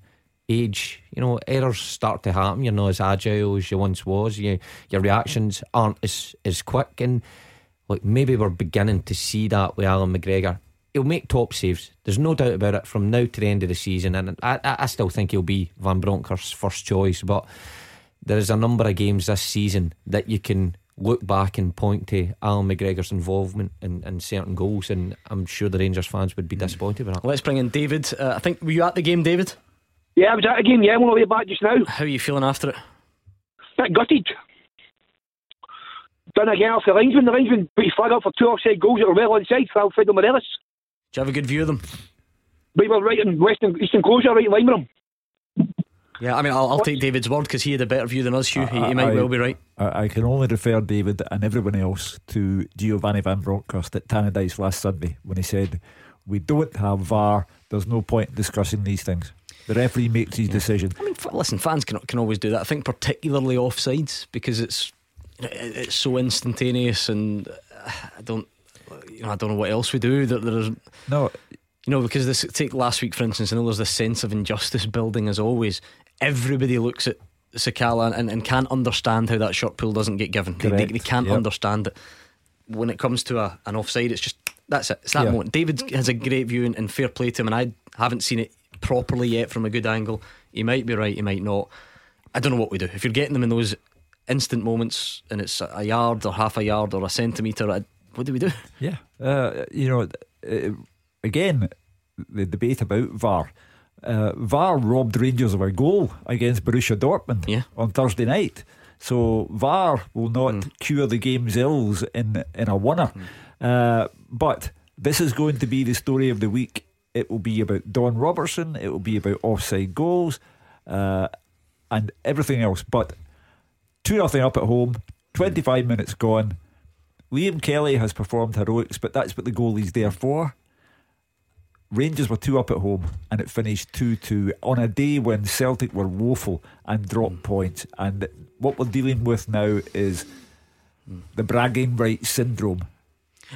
age, you know, errors start to happen. You're not as agile as you once was. You, your reactions aren't as, as quick. And look, maybe we're beginning to see that with Allan McGregor. He'll make top saves. There's no doubt about it from now to the end of the season. And I, I I still think he'll be Van Bronckhorst's first choice. But there is a number of games this season that you can look back and point to Allan McGregor's involvement in, in certain goals. And I'm sure the Rangers fans would be disappointed with that. Let's bring in David. Uh, I think were you at the game, David? Yeah, I was at a game, yeah, I'm on the way back just now. How are you feeling after it? Bit gutted. Done again off the linesman. The linesman put his flag up for two offside goals that were well onside for Alfredo Morelos. Do you have a good view of them? We were right in Western Eastern Closure, right in line with him. Yeah, I mean, I'll, I'll take David's word because he had a better view than us, Hugh. He, he might I- well be right. I, I can only refer David and everyone else to Giovanni Van Bronckhorst at Tannadice last Sunday when he said, We don't have VAR, there's no point in discussing these things. The referee makes his decision. I mean, f- listen, fans can can always do that. I think particularly offsides because it's you know, it- it's so instantaneous, and uh, I don't, you know, I don't know what else we do. That there's, No, you know, because this take last week for instance. I know there's this sense of injustice building as always. Everybody looks at Sakala and, and can't understand how that shot pull doesn't get given. They, they, they can't Yep. understand it. When it comes to a, an offside, it's just that's it. It's that Yeah. moment. David has a great view and, and fair play to him, and I haven't seen it properly yet from a good angle. He might be right, he might not. I don't know what we do. If you're getting them in those instant moments and it's a yard or half a yard or a centimetre, what do we do? Yeah. Uh, you know, uh, again, the debate about VAR. Uh, VAR robbed Rangers of a goal against Borussia Dortmund Yeah. on Thursday night. So VAR will not cure the game's ills in in a winner. Uh, but this is going to be the story of the week. It will be about Don Robertson. It will be about offside goals, uh, and everything else. But two nothing up at home. Twenty five minutes gone. Liam Kelly has performed heroics, but that's what the goalie's there for. Rangers were two up at home and it finished 2 2 on a day when Celtic were woeful and dropped points. And what we're dealing with now is the bragging rights syndrome.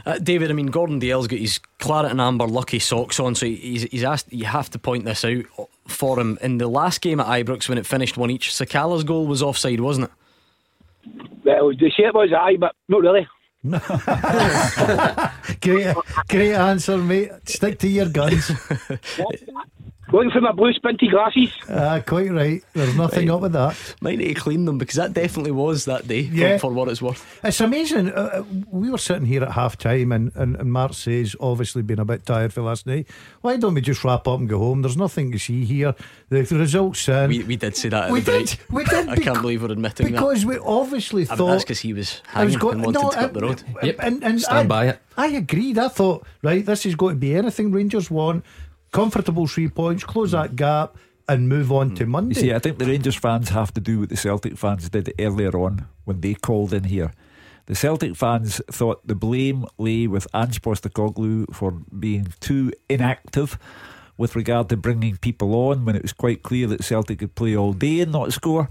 Uh, David, I mean, Gordon Dale's got his claret and amber lucky socks on, so he's, he's asked, you have to point this out for him. In the last game at Ibrox, when it finished one each, Sakala's goal was offside, wasn't it? Well, the shape was aye, but not really. Great, great answer, mate. Stick to your guns. Looking for my blue spinty glasses. Ah, quite right. There's nothing up with that. Might need to clean them because that definitely was that day, for- Yeah. for, what it's worth. It's amazing. Uh, uh, we were sitting here at half time, and, and, and Mark says, obviously, been a bit tired for last night. Why don't we just wrap up and go home? There's nothing to see here. The, the results in. We, we did say that. At We the break. did. We did. I can't believe we're admitting that. because we obviously that. I thought. mean, that's because he was I was going and wanted no, to cut I- the road. Yep. And, and Stand I, by it. I agreed. I thought, right, this is going to be anything Rangers want. Comfortable three points, close that gap, and move on to Monday. You see, I think the Rangers fans have to do what the Celtic fans did earlier on when they called in here. The Celtic fans thought the blame lay with Ange Postecoglou for being too inactive with regard to bringing people on when it was quite clear that Celtic could play all day and not score.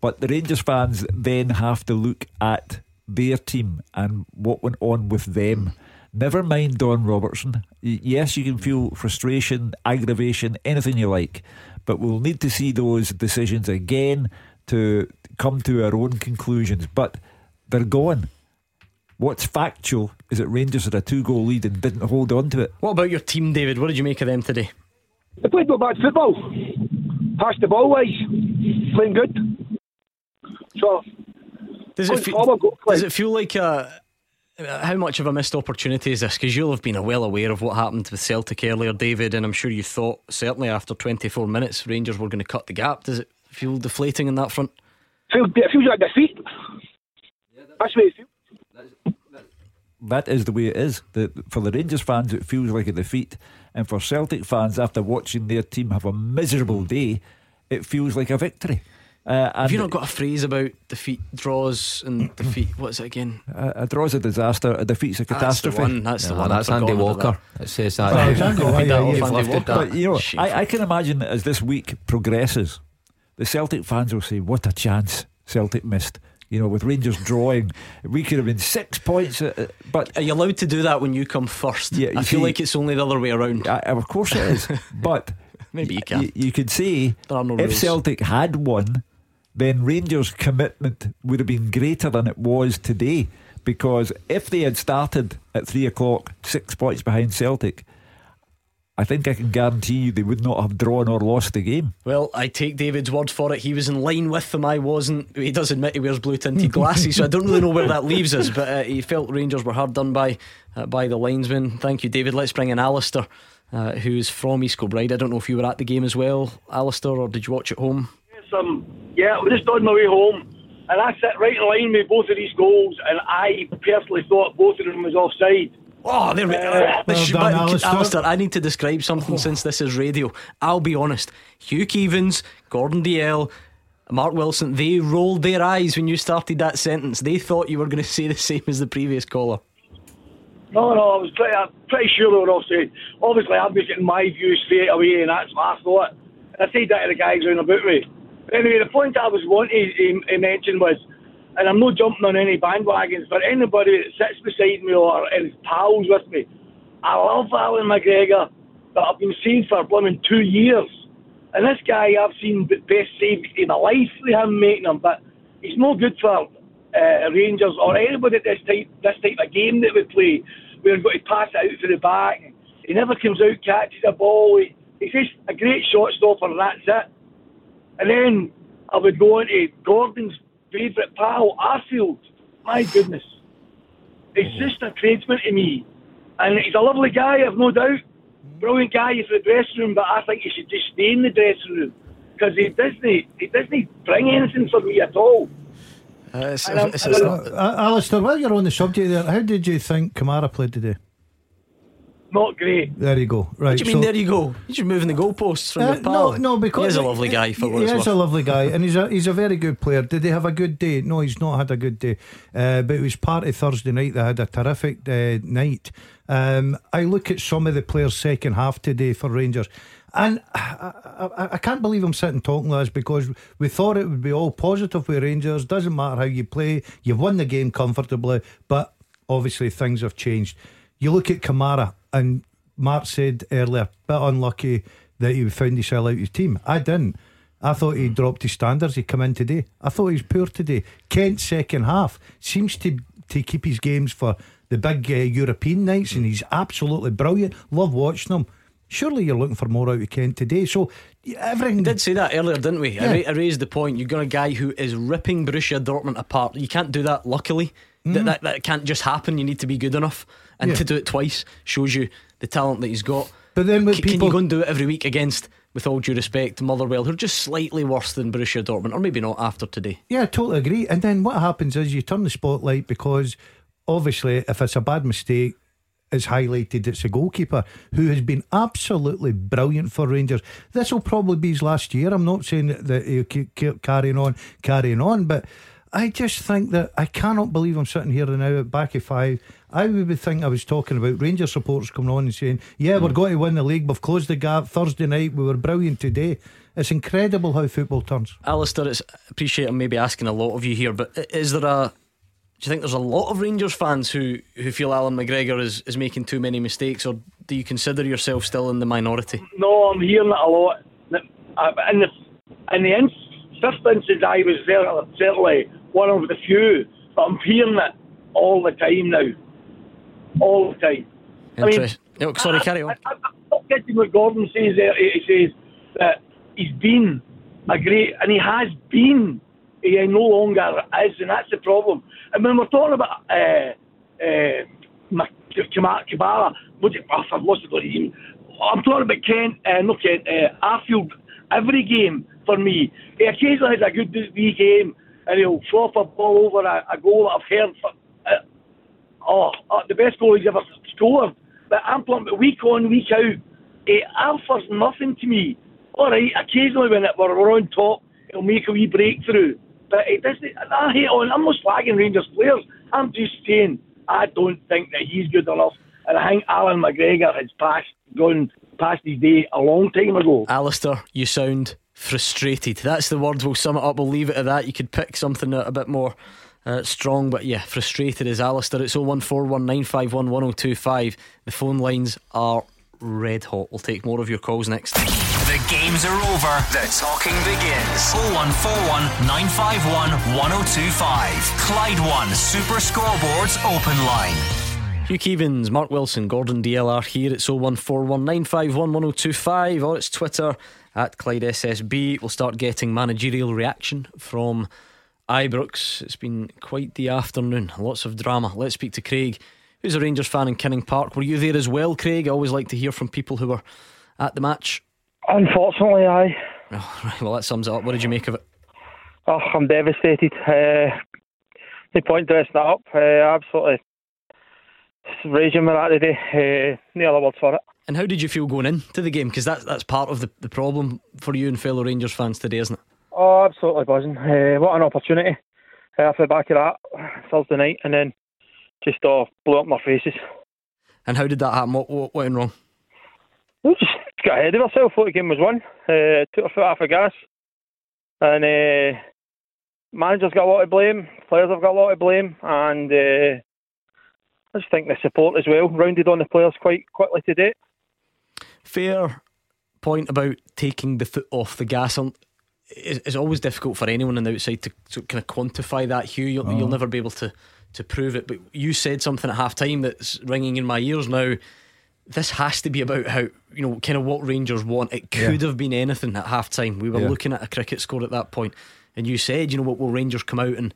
But the Rangers fans then have to look at their team and what went on with them. Never mind Don Robertson. Yes, you can feel frustration, aggravation, anything you like, but we'll need to see those decisions again to come to our own conclusions. But they're gone. What's factual is that Rangers had a two goal lead and didn't hold on to it. What about your team, David? What did you make of them today? They played no bad football. Passed the ball wise. Playing good. So, Does it, fe- does it feel like a, how much of a missed opportunity is this? Because you'll have been well aware of what happened with Celtic earlier, David, and I'm sure you thought certainly after 24 minutes Rangers were going to cut the gap. Does it feel deflating in that front? feel, it feels like a defeat. That's what it feels. That is the way it is. The, for the Rangers fans, it feels like a defeat. And for Celtic fans, after watching their team have a miserable day, it feels like a victory. Uh, Have you not got a phrase about defeat, draws, and defeat? What's it again? a, a draw's a disaster, a defeat's a That's catastrophe. the one. That's the one. that's Andy forgotten about Walker. It says that. It's Andy Walker, Copied that yeah, yeah. Andy Walker. But you know, I, I can imagine as this week progresses, the Celtic fans will say, "What a chance Celtic missed." You know, with Rangers drawing, we could have been six points. Uh, uh, but Are you allowed to do that when you come first? Yeah, I you feel like it's only the other way around. uh, of course it is. But Maybe you can. you, you could say There are no if rules. Celtic had won, then Rangers' commitment would have been greater than it was today. Because if they had started at three o'clock, six points behind Celtic, I think I can guarantee you they would not have drawn or lost the game. Well, I take David's word for it. He was in line with them. I wasn't. He does admit he wears blue tinted glasses, so I don't really know where that leaves us. But uh, he felt Rangers were hard done by uh, by the linesman. Thank you, David. Let's bring in Alistair, uh, who's from East Kilbride. I don't know if you were at the game as well, Alistair, or did you watch at home? Um, yeah, I was just on my way home, and I sat right in line with both of these goals, and I personally thought both of them was offside. Oh, there we go. Uh, well sh- done, but- Alistair. Alistair, I need to describe something since this is radio. I'll be honest. Hugh Keevins, Gordon Dalziel, Mark Wilson, they rolled their eyes when you started that sentence. They thought you were going to say the same as the previous caller. No, no, I was pretty, I'm pretty sure they were offside. Obviously, I'm just getting my view straight away, and that's what I thought. And I said that to the guys around about me. Anyway, the point I was wanting to mention was, and I'm not jumping on any bandwagons, but anybody that sits beside me or is pals with me, I love Allan McGregor, but I've been seeing for blooming two years. And this guy, I've seen the best saves in my life with him making them, but he's no good for uh, Rangers or anybody at this type this type of game that we play. We're going to pass it out for the back. He never comes out, catches a ball. He, he's just a great shot stopper, and that's it. And then I would go into Gordon's favourite pal, Arfield. My goodness. He's just a tradesman to me. And he's a lovely guy, I've no doubt. Brilliant guy for the dressing room, but I think he should just stay in the dressing room. Because he doesn't, he doesn't bring anything for me at all. Uh, it's, it's- it's Uh, Alistair, while you're on the subject there, how did you think Kamara played today? Not great. There you go. Right. What do you mean? so- there you go. You're just moving the goalposts from Uh, your pal. no, no, because he's a lovely guy for he, what he is worth. a lovely guy, and he's a he's a very good player. Did he have a good day? No, he's not had a good day. Uh, but it was part of Thursday night. They had a terrific uh, night. Um, I look at some of the players' second half today for Rangers. And I, I, I can't believe I'm sitting talking like this because we thought it would be all positive with Rangers. Doesn't matter how you play, you've won the game comfortably, but obviously things have changed. You look at Kamara, and Mark said earlier, bit unlucky that he found himself out of his team. I didn't. I thought he hmm. dropped his standards. He come in today. I thought he was poor today. Kent's second half seems to to keep his games for the big uh, European nights, and hmm. he's absolutely brilliant. Love watching him. Surely you're looking for more out of Kent today. So everything. We did say that earlier, didn't we? I, ra- I raised the point. You've got a guy who is ripping Borussia Dortmund apart. You can't do that, luckily. That, hmm. that, that can't just happen. You need to be good enough. And. Yeah. to do it twice shows you the talent that he's got. But then with C- can people- you go and do it every week against, with all due respect, Motherwell, who are just slightly worse than Borussia Dortmund, or maybe not after today? Yeah, I totally agree. And then what happens is you turn the spotlight because obviously, if it's a bad mistake, it's highlighted it's a goalkeeper who has been absolutely brilliant for Rangers. This will probably be his last year. I'm not saying that- he'll keep, keep carrying on, carrying on, but I just think that I cannot believe I'm sitting here now at back of five. I would think I was talking about Rangers supporters coming on and saying, Yeah, we're hmm. going to win the league. We've closed the gap Thursday night. We were brilliant today. It's incredible how football turns. Alistair, it's, I appreciate I'm maybe asking a lot of you here, but is there a. Do you think there's a lot of Rangers fans who, who feel Allan McGregor is, is making too many mistakes, or do you consider yourself still in the minority? No, I'm hearing it a lot. In the in the in- fifth instance, I was there, certainly one of the few, but I'm hearing it all the time now. All the time. I mean, no, sorry, carry on. I, I'm not getting what Gordon says there. He he says that he's been a great, and he has been. He no longer is, and that's the problem. And when we're talking about uh, uh, Ma- Kama- Kabara, what it, oh, I've lost the name. I'm talking about Kent, uh, not Kent, uh, Arfield. Every game for me, he occasionally has a good game, and he'll flop a ball over a, a goal that I've heard for. Oh, uh, the best goal he's ever scored. But I'm about week on, week out. It offers nothing to me. All right, occasionally when it, we're, we're on top, it'll make a wee breakthrough. But it doesn't. I hate on. I'm not slagging Rangers players. I'm just saying I don't think that he's good enough. And I think Allan McGregor has passed, gone past his day a long time ago. Alistair, you sound frustrated. That's the word. We'll sum it up. We'll leave it at that. You could pick something a bit more uh, strong, but yeah, frustrated is Alistair. It's 01419511025. The phone lines are red hot. We'll take more of your calls next. The games are over. The talking begins. 0141 951 1025. Clyde One Super Scoreboards Open Line. Hugh Keevins, Mark Wilson, Gordon DLR here. It's 01419511025 or it's Twitter at Clyde SSB. We'll start getting managerial reaction from Ibrox. It's been quite the afternoon. Lots of drama. Let's speak to Craig, who's a Rangers fan in Kinning Park. Were you there as well, Craig? I always like to hear from people who were at the match. Unfortunately, I. Oh, right, well, that sums it up. What did you make of it? Oh, I'm devastated. Uh, no point dressing it up. Uh, absolutely raging with that today. Uh, no other words for it. And how did you feel going into the game? Because that's, that's part of the, the problem for you and fellow Rangers fans today, isn't it? Oh, absolutely buzzing. Uh, what an opportunity. Uh, off the back of that Thursday night, and then just uh, blew up our faces. And how did that happen? What, what went wrong? We just got ahead of ourselves. Thought the game was won. Uh, took our foot off the gas, and uh, managers got a lot of blame. Players have got a lot of blame, and uh, I just think the support as well rounded on the players quite quickly today. Fair point about taking the foot off the gas on is always difficult for anyone on the outside to, to kind of quantify that. Hugh, you'll, Uh-huh. you'll never be able to to prove it. But you said something at half time that's ringing in my ears now. This has to be about how you know kind of what Rangers want. It could have been anything at half time. We were Yeah. looking at a cricket score at that point, and you said, you know what, will Rangers come out and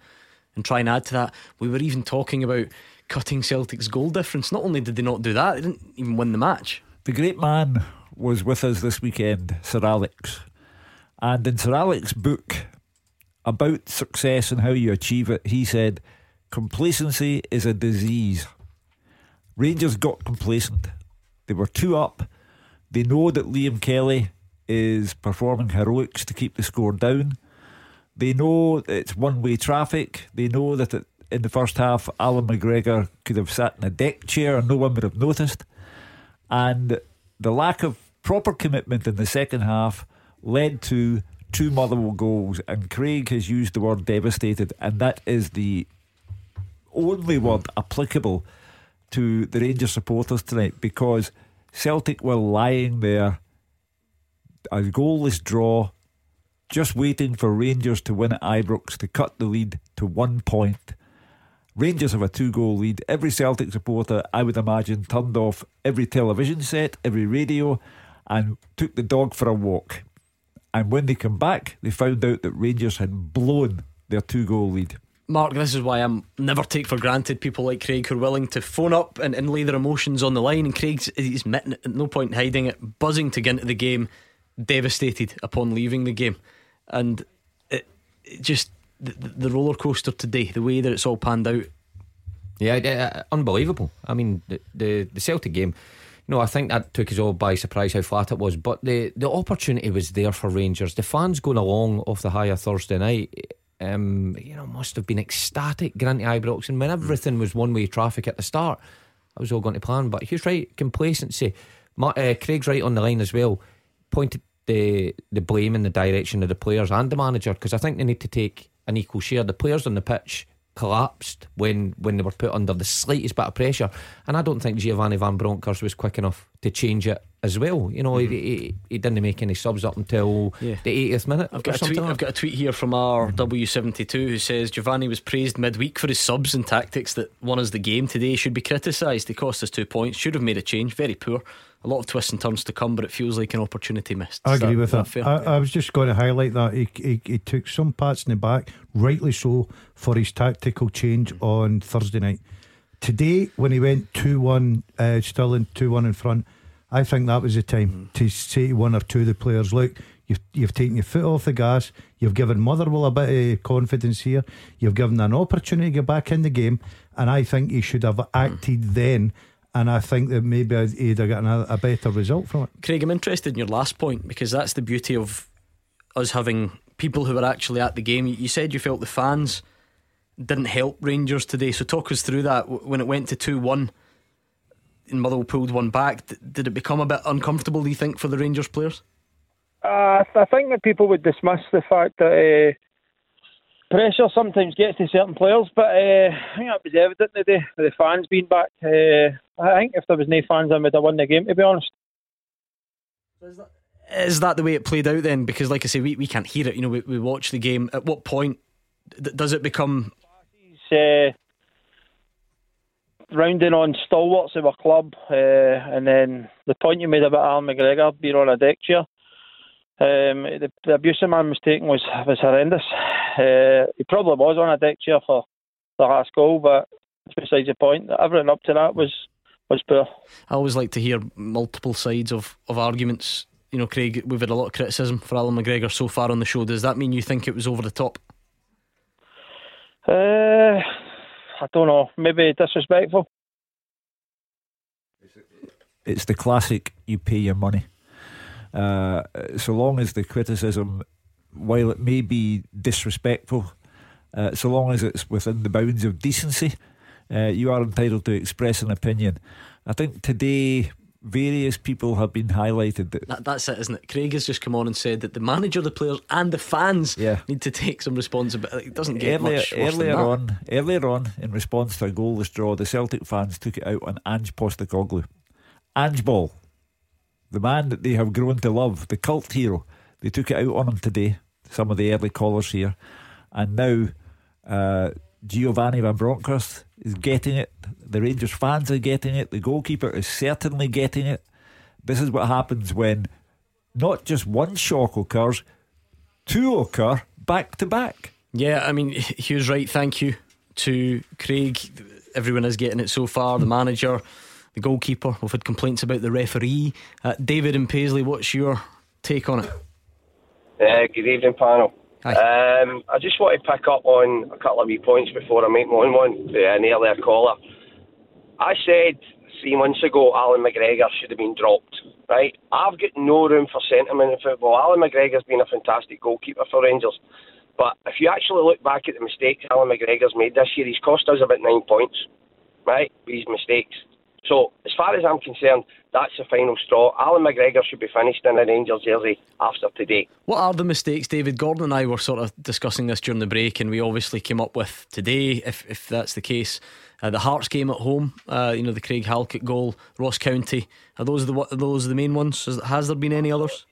and try and add to that? We were even talking about cutting Celtic's goal difference. Not only did they not do that, they didn't even win the match. The great man was with us this weekend, Sir Alex. And in Sir Alex's book about success and how you achieve it, he said, Complacency is a disease. Rangers got complacent. They were two up. They know that Liam Kelly is performing heroics to keep the score down. They know it's one way traffic. They know that it, in the first half, Allan McGregor could have sat in a deck chair and no one would have noticed. And the lack of proper commitment in the second half led to two Motherwell goals. And Craig has used the word devastated, and that is the only word applicable to the Rangers supporters tonight because Celtic were lying there, a goalless draw, just waiting for Rangers to win at Ibrox to cut the lead to one point. Rangers have a two goal lead. Every Celtic supporter, I would imagine, turned off every television set, every radio, and took the dog for a walk. And when they come back, they found out that Rangers had blown their two goal lead. Mark, this is why I'm never take for granted people like Craig who are willing to phone up and, and lay their emotions on the line. And Craig's he's admitting at no point in hiding it, buzzing to get into the game, devastated upon leaving the game, and it, it just the, the roller coaster today, the way that it's all panned out. Yeah, yeah, uh, unbelievable. I mean, the, the the Celtic game. No, I think that took us all by surprise how flat it was. But the the opportunity was there for Rangers. The fans going along off the higher Thursday night, um, you know, must have been ecstatic going Ibrox, and when everything was one way traffic at the start, I was all going to plan. But he's right, complacency. Ma- uh, Craig's right on the line as well. Pointed the the blame in the direction of the players and the manager because I think they need to take an equal share. The players on the pitch collapsed when when they were put under the slightest bit of pressure, and I don't think Giovanni Van Bronckhorst was quick enough to change it as well. You know, he, mm-hmm. he, he didn't make any subs up until Yeah. the 80th minute. I've got a tweet. like I've got a tweet here from our W72 who says Giovanni was praised midweek for his subs and tactics that won us the game today. Should be criticised. They cost us two points. Should have made a change. Very poor. A lot of twists and turns to come, but it feels like an opportunity missed. I Is agree that- with that that. I, I was just going to highlight that he, he, he took some pats in the back, rightly so, for his tactical change on Thursday night. Today, when he went 2 1, uh, still 2 1 in front, I think that was the time to say to one or two of the players, look, you've, you've taken your foot off the gas, you've given Motherwell a bit of confidence here, you've given an opportunity to get back in the game, and I think he should have acted then. And I think that maybe he'd have gotten a, a better result from it. Craig, I'm interested in your last point because that's the beauty of us having people who are actually at the game. You said you felt the fans didn't help Rangers today, so talk us through that. When it went to 2 1 and Motherwell pulled one back, did it become a bit uncomfortable, do you think, for the Rangers players? Uh, I think that people would dismiss the fact that uh, pressure sometimes gets to certain players, but uh, I think that was evident today the fans being back. Uh, I think if there was no fans, I would have won the game, to be honest. Is that the way it played out then? Because, like I say, we, we can't hear it. You know, we, we watch the game. At what point does it become He's uh, rounding on stalwarts of a club, uh, and then the point you made about Allan McGregor being on a deck chair. Um, the, the abuse the man was taking was was horrendous. Uh, he probably was on a deck chair for the last goal, but besides the point. Everything up to that was was poor. I always like to hear multiple sides of, of arguments. You know, Craig, we've had a lot of criticism for Allan McGregor so far on the show. Does that mean you think it was over the top? Uh, I don't know, maybe disrespectful. It's the classic you pay your money. Uh, so long as the criticism, while it may be disrespectful, uh, so long as it's within the bounds of decency, uh, you are entitled to express an opinion. I think today various people have been highlighted that That, that's it, isn't it? Craig has just come on and said that the manager, the players, and the fans Yeah. need to take some responsibility. It doesn't get earlier, much worse earlier than that. on, earlier on, in response to a goalless draw, the Celtic fans took it out on Ange Postecoglou. Ange ball. the man that they have grown to love, the cult hero. They took it out on him today, some of the early callers here. And now uh, Giovanni Van Bronckhorst is getting it. The Rangers fans are getting it. The goalkeeper is certainly getting it. This is what happens when not just one shock occurs, two occur back to back. Yeah, I mean, Hugh's right. Thank you to Craig. Everyone is getting it so far. The manager, the goalkeeper. We've had complaints about the referee. Uh, David and Paisley, what's your take on it? Uh, good evening, panel. Um, I just want to pick up on a couple of wee points before I make my own one. Uh, an earlier caller. I said three months ago Allan McGregor should have been dropped. Right? I've got no room for sentiment in football. Allan McGregor's been a fantastic goalkeeper for Rangers. But if you actually look back at the mistakes Allan McGregor's made this year, he's cost us about nine points, right? These mistakes. So, as far as I'm concerned, that's the final straw. Allan McGregor should be finished in a Rangers jersey after today. What are the mistakes, David? Gordon and I were sort of discussing this during the break, and we obviously came up with today, if, if that's the case, uh, the Hearts game at home, uh, you know, the Craig Halkett goal, Ross County. Are those the, are those the main ones? Has, has there been any others?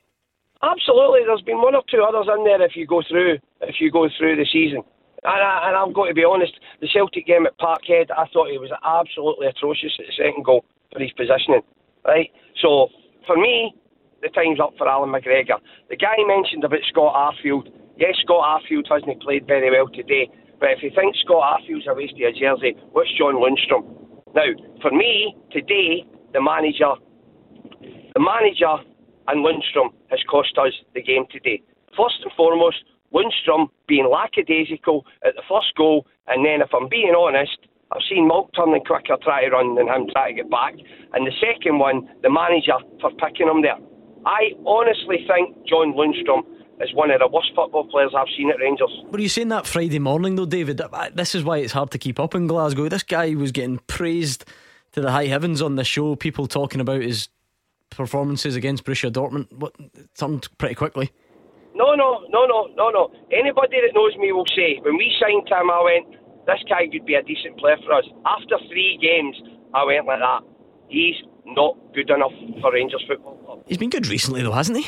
Absolutely, there's been one or two others in there if you go through if you go through the season. And, I, and I'm going to be honest, the Celtic game at Parkhead, I thought he was absolutely atrocious at the second goal for his positioning. Right, so for me, the time's up for Allan McGregor. The guy mentioned about Scott Arfield. Yes, Scott Arfield hasn't played very well today, but if you think Scott Arfield's a waste of a jersey, what's John Lundstram? Now, for me, today, the manager, the manager and Lundstram has cost us the game today. First and foremost, Lundstram being lackadaisical at the first goal, and then if I'm being honest, I've seen Malk turning quicker try to run than him try to get back. And the second one, the manager for picking him there. I honestly think John Lundstram is one of the worst football players I've seen at Rangers. Were you saying that Friday morning though, David? Uh, this is why it's hard to keep up in Glasgow. This guy was getting praised to the high heavens on the show. People talking about his performances against Borussia Dortmund. What turned pretty quickly. No, no, no, no, no, no. Anybody that knows me will say when we signed him, I went, this guy could be a decent player for us. After three games, I went like that. He's not good enough for Rangers Football Club. He's been good recently, though, hasn't he?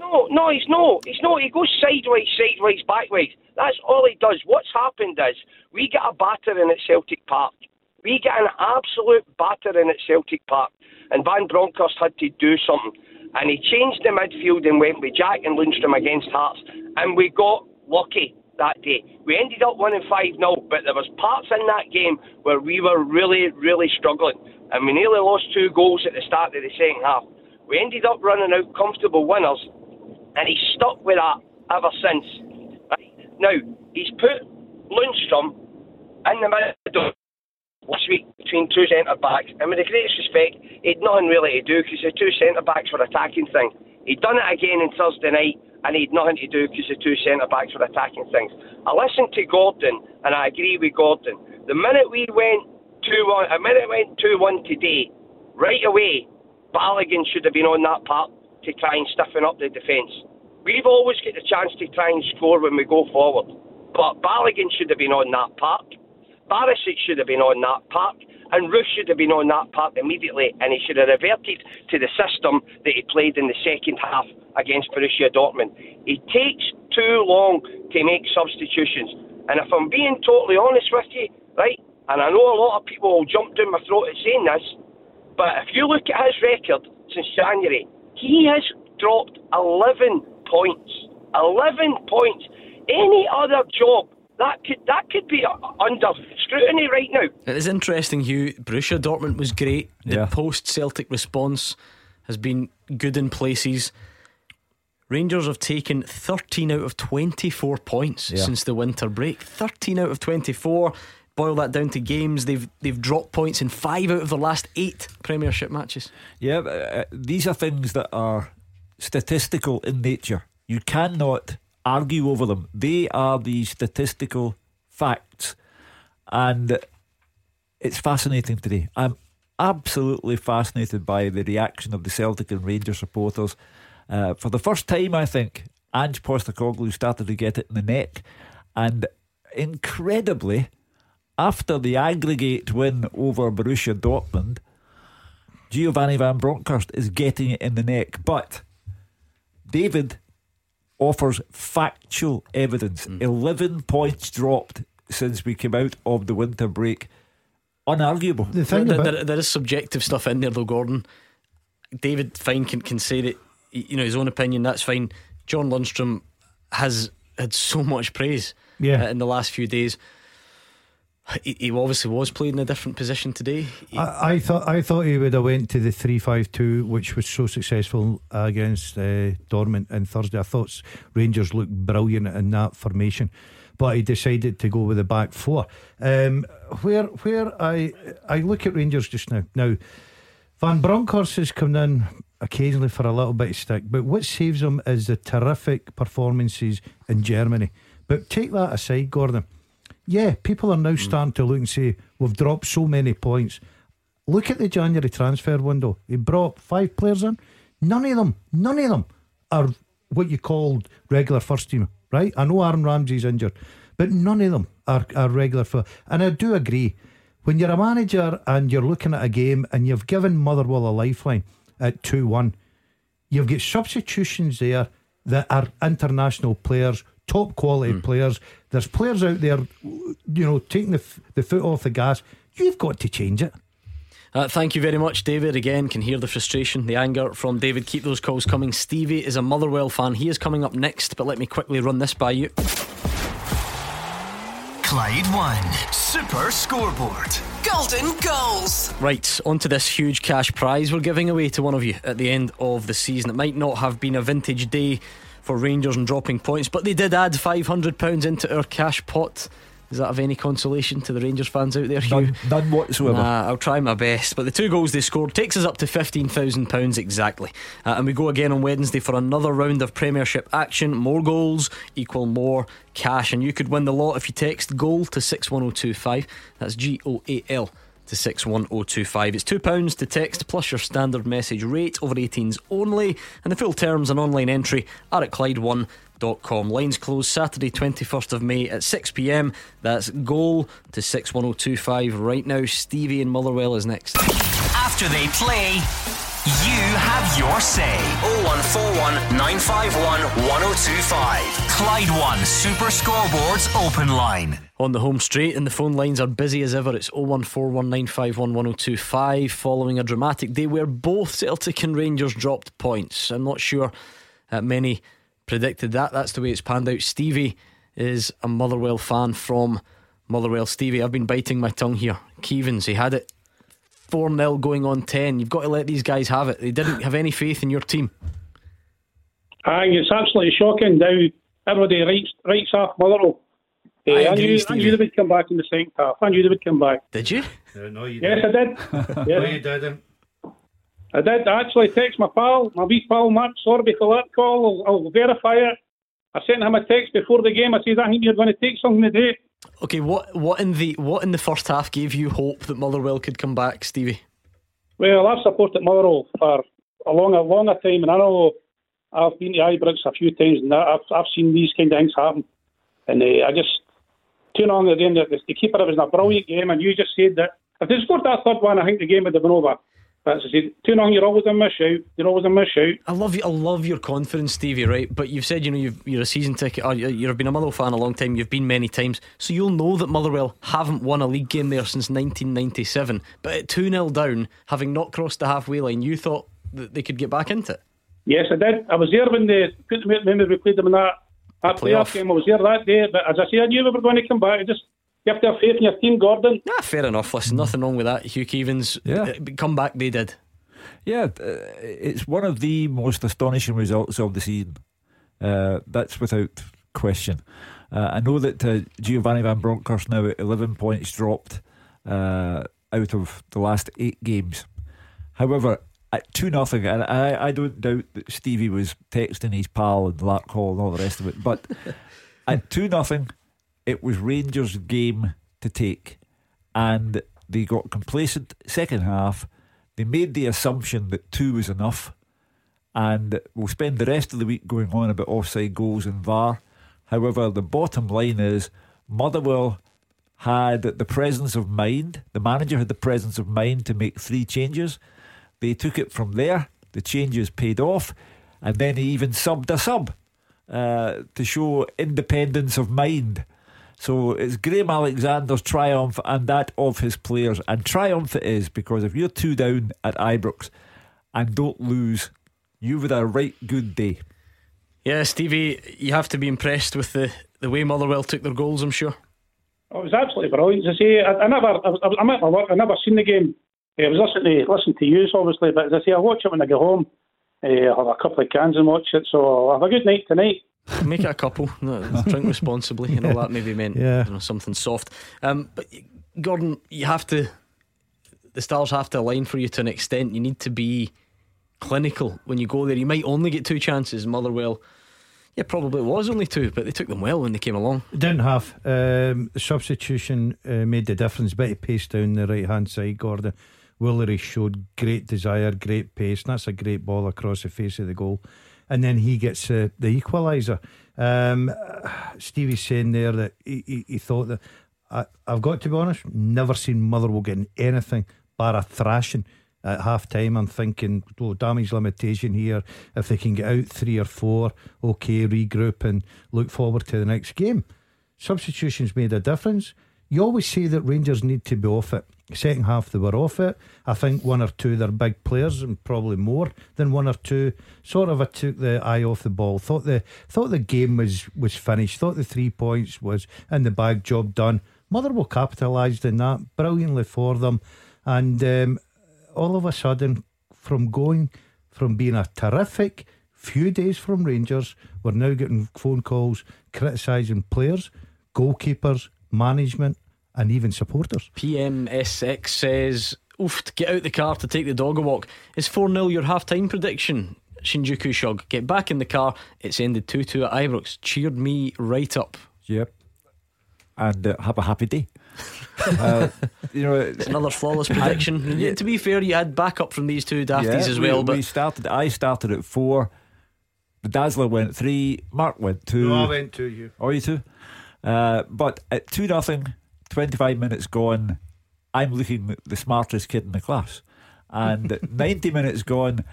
No, no, he's no. He's no. He goes sideways, sideways, backways. That's all he does. What's happened is we get a battering at Celtic Park. We get an absolute battering at Celtic Park. And Van Bronckhorst had to do something. And he changed the midfield and went with Jack and Lundstram against Hearts. And we got lucky that day. We ended up winning 5 0, but there was parts in that game where we were really, really struggling. And we nearly lost two goals at the start of the second half. We ended up running out comfortable winners, and he's stuck with that ever since. Now, he's put Lundstram in the middle last week between two centre backs, and with the greatest respect, he'd nothing really to do because the two centre backs were attacking things. He'd done it again on Thursday night, and he'd nothing to do because the two centre backs were attacking things. I listened to Gordon, and I agree with Gordon. The minute we went two one, a minute went two one today, right away, Balogun should have been on that part to try and stiffen up the defence. We've always got the chance to try and score when we go forward, but Balogun should have been on that part. Barisic should have been on that park, and Roofe should have been on that park immediately, and he should have reverted to the system that he played in the second half against Borussia Dortmund. It takes too long to make substitutions, and if I'm being totally honest with you, right, and I know a lot of people will jump down my throat at saying this, but if you look at his record since January, he has dropped 11 points. 11 points. Any other job that could that could be under scrutiny right now. It is interesting, Hugh. Borussia Dortmund was great. The Yeah. post Celtic response has been good in places. Rangers have taken 13 out of 24 points Yeah. since the winter break. 13 out of 24. Boil that down to games. They've they've dropped points in five out of the last eight Premiership matches. Yeah, but, uh, these are things that are statistical in nature. You cannot argue over them. They are the statistical facts. And it's fascinating today. I'm absolutely fascinated by the reaction of the Celtic and Rangers supporters. Uh, for the first time, I think, Ange Postecoglou started to get it in the neck. And incredibly, after the aggregate win over Borussia Dortmund, Giovanni Van Bronckhorst is getting it in the neck. But David offers factual evidence. 11 points dropped since we came out of the winter break. Unarguable. The thing there, about there- there is subjective stuff in there, though, Gordon. David Fine can, can say that, you know, his own opinion, that's fine. John Lundstram has had so much praise Yeah. uh, in the last few days. He, he obviously was playing in a different position today. He- I, I thought I thought he would have went to the three five two, which was so successful against uh, Dortmund on Thursday. I thought Rangers looked brilliant in that formation, but he decided to go with the back four. Um, where where I I look at Rangers just now. Now, Van Bronckhorst has come in occasionally for a little bit of stick, but what saves him is the terrific performances in Germany. But take that aside, Gordon. Yeah, people are now hmm. starting to look and say we've dropped so many points. Look at the January transfer window. He brought five players in. None of them, none of them are what you called regular first team, right? I know Aaron Ramsey's injured, but none of them are, are regular for. And I do agree. When you're a manager and you're looking at a game and you've given Motherwell a lifeline at 2 1, you've got substitutions there that are international players, top quality hmm. players. There's players out there, you know, taking the, f- the foot off the gas. You've got to change it. Uh, thank you very much, David. Again, can hear the frustration, the anger from David. Keep those calls coming. Stevie is a Motherwell fan. He is coming up next, but let me quickly run this by you. Clyde One Super Scoreboard. Golden goals. Right, on to this huge cash prize we're giving away to one of you at the end of the season. It might not have been a vintage day for Rangers and dropping points, but they did add £500 into our cash pot. Is that of any consolation to the Rangers fans out there, Hugh? None, none whatsoever. Nah, I'll try my best. But the two goals they scored takes us up to £15,000 exactly. Uh, and we go again on Wednesday for another round of Premiership action. More goals equal more cash. And you could win the lot if you text goal to 61025. That's G O A L to 61025. It's £2 to text plus your standard message rate over 18s only. And the full terms and online entry are at Clyde1.com. Lines closed Saturday, 21st of May at 6pm. That's goal to 61025. Right now, Stevie and Motherwell is next. After they play, you have your say. 0141 951 1025. Clyde One Super Scoreboards Open Line. On the home straight, and the phone lines are busy as ever. It's 01419511025 following a dramatic day where both Celtic and Rangers dropped points. I'm not sure uh, many predicted that. That's the way it's panned out. Stevie is a Motherwell fan from Motherwell. Stevie, I've been biting my tongue here. Keevins, he had it 4 0 going on 10. You've got to let these guys have it. They didn't have any faith in your team. Aye, it's absolutely shocking now. Everybody writes, writes off Motherwell. I Eh, I, agree, knew, I Stevie. knew they would come back in the second half. I knew they would come back. Did you? no, you didn't. Yes, I did. No, you didn't. I did. I actually text my pal, my wee pal Mark Sorby for that call. I'll, I'll verify it. I sent him a text before the game. I said, I think you're going to take something today. Okay, what what in the what in the first half gave you hope that Motherwell could come back, Stevie? Well, I've supported Motherwell for a long, a longer time, and I know I've been to Ibrox a few times, and I've, I've seen these kind of things happen. And uh, I just, too long at the end, the, the keeper it was a brilliant game, and you just said that if they scored that third one, I think the game would have been over. As I said, too long, you're always a miss out. You're always a miss out. I love you. I love your confidence, Stevie. Right, but you've said you know you've, you're a season ticket. Or you- you've been a Motherwell fan a long time. You've been many times, so you'll know that Motherwell haven't won a league game there since 1997. But at two 0 down, having not crossed the halfway line, you thought that they could get back into it. Yes, I did. I was there when they put them. Remember, we played them in that, that playoff Playoff. game. I was there that day. But as I say, I knew we were going to come back. I just you have to have faith in your team, Gordon. Ah, fair enough. Listen, nothing wrong with that. Hugh Keevins, Yeah. uh, come back. They did. Yeah, uh, it's one of the most astonishing results of the season. Uh, that's without question. Uh, I know that uh, Giovanni Van Bronckhorst now at 11 points dropped uh, out of the last eight games. However, at 2 nothing, and I, I don't doubt that Stevie was texting his pal and Larkhall and all the rest of it, but at 2 nothing, it was Rangers' game to take. And they got complacent second half. They made the assumption that two was enough. And we'll spend the rest of the week going on about offside goals and VAR. However, the bottom line is Motherwell had the presence of mind, the manager had the presence of mind to make three changes. they took it from there. The changes paid off, and then he even subbed a sub uh, to show independence of mind. So it's Graham Alexander's triumph and that of his players. And triumph it is because if you're two down at Ibrox and don't lose, you've had a right good day. Yeah, Stevie, you have to be impressed with the, the way Motherwell took their goals, I'm sure. Oh, it was absolutely brilliant. As I say, I, I never, I, was- I'm at my work, I never seen the game. I was listening to listen to you, obviously, but as I say, I watch it when I get home. Uh, I'll have a couple of cans and watch it. So have a good night tonight. Make it a couple. No, drink responsibly and all that maybe meant Yeah. you know, something soft. Um, but Gordon, you have to. The stars have to align for you to an extent. You need to be clinical when you go there. You might only get two chances. Motherwell, yeah, probably it was only two, but they took them well when they came along. Didn't have. Um, the substitution uh, made the difference. Bit of pace down the right hand side, Gordon. Woolery showed great desire, great pace. And that's a great ball across the face of the goal. And then he gets uh, the equaliser. Um, Stevie's saying there that he, he, he thought that. I, I've got to be honest, never seen Motherwell getting anything but a thrashing at half time. I'm thinking, oh, damage limitation here. If they can get out three or four, okay, regroup and look forward to the next game. Substitutions made a difference. You always say that Rangers need to be off it. Second half they were off it. I think one or two of their big players, and probably more than one or two, sort of took the eye off the ball. Thought the thought the game was was finished. Thought the three points was in the bag, job done. Motherwell capitalised in that brilliantly for them, and um, all of a sudden, from going from being a terrific few days from Rangers, we're now getting phone calls criticising players, goalkeepers, management, and even supporters. PMSX says, Oof, get out the car to take the dog a walk. Is 4 0 your half time prediction? Shinjuku Shug, get back in the car. It's ended 2 2 at Ibrox. Cheered me right up. Yep. And uh, have a happy day. uh, you know, It's another flawless prediction. Yeah, to be fair, you had backup from these two dafties Yeah, as we- well, we, but started. I started at four. The Dazzler went three. Mark went two. No, I went two, you. Oh, you two. Uh, but at two nothing, twenty five minutes gone. I'm looking the smartest kid in the class, and ninety minutes gone,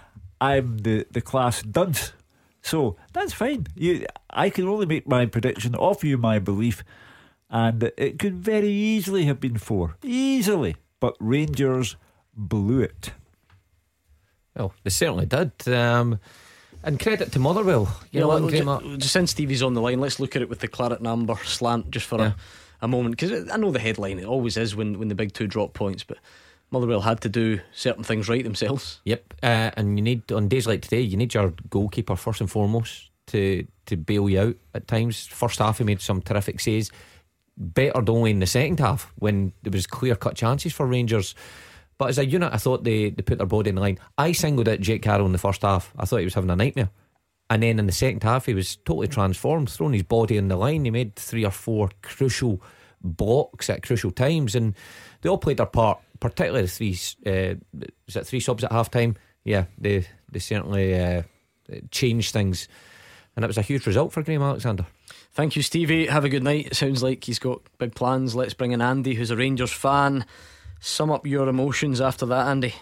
I'm the the class dunce. So that's fine. You, I can only make my prediction, offer you my belief, and it could very easily have been four, easily. But Rangers blew it. Well, they certainly did. Um, and credit to Motherwell. You Yeah, know, well, Graham just since Stevie's on the line, let's look at it with the claret and amber slant just for Yeah. a, a moment. Because I know the headline, it always is when, when the big two drop points, but Motherwell had to do certain things right themselves. Yep, uh, and you need on days like today, you need your goalkeeper first and foremost to to bail you out at times. First half, he made some terrific saves. Better only in the second half when there was clear cut chances for Rangers. But as a unit, I thought they, they put their body in the line. I singled out Jake Carroll in the first half. I thought he was having a nightmare. And then in the second half, he was totally transformed, throwing his body in the line. He made three or four crucial blocks at crucial times, and they all played their part. Particularly the three, uh, it three subs at half time? Yeah, they they certainly uh, changed things, and it was a huge result for Graham Alexander. Thank you, Stevie. Have a good night. It sounds like he's got big plans. Let's bring in Andy, who's a Rangers fan. Sum up your emotions after that, Andy.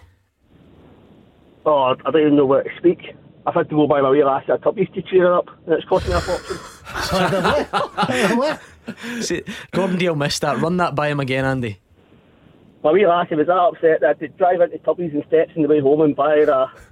Oh, I don't even know where to speak. I've had to go by my wee lass at Tubby's to cheer her up, and it's costing me a fortune. See, Gordon Dalziel missed that. Run that by him again, Andy. My wee lassie was that upset that I had to drive into Tubby's and steps on the way home and buy her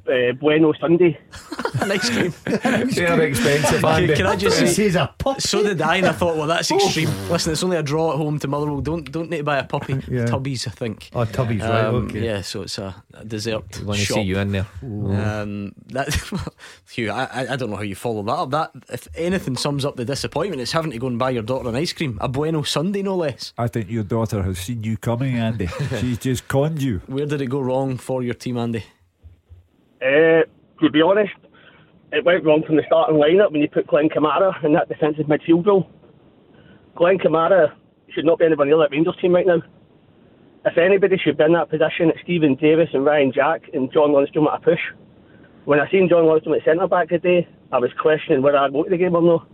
a uh, Bueno Sundae. An ice cream. They're expensive, Can, Andy. can I just say, He's a pup. so did I, and I thought, well, that's extreme. Listen, it's only a draw at home to Motherwell. Don't don't need to buy a puppy. Yeah. Tubbies, I think. Oh, Tubby's right. Um, Okay. Yeah, so it's a, a dessert. Want to see you in there? Um, that, Hugh, I, I- I don't know how you follow that up. That if anything sums up the disappointment, it's having to go and buy your daughter an ice cream, a Bueno Sundae, no less. I think your daughter has seen you coming, Andy. She's just conned you. Where did it go wrong for your team, Andy? Uh, to be honest, it went wrong from the starting lineup when you put Glenn Kamara in that defensive midfield role. Glenn Kamara should not be anybody near that Rangers team right now. If anybody should be in that position, it's Steven Davis and Ryan Jack and John Lundstram at a push. When I seen John Lundstram at centre back today, I was questioning whether I'd go to the game or not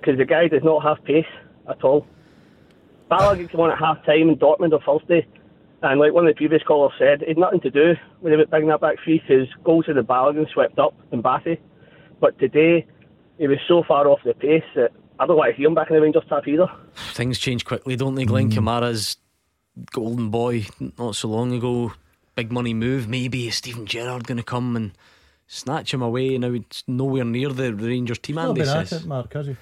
because the guy does not have pace at all. Balogun came on at half time in Dortmund on Thursday And like one of the previous callers said, it had nothing to do with him bringing that back free because goals of the Balogun swept up in Batty. But today, he was so far off the pace that I don't want to see him back in the Rangers tap either. Things change quickly, don't they? Glenn Kamara's golden boy not so long ago. Big money move. Maybe is Steven Gerrard going to come and snatch him away? Now it's nowhere near the Rangers team. Not Andy been at says. it, Mark, has he?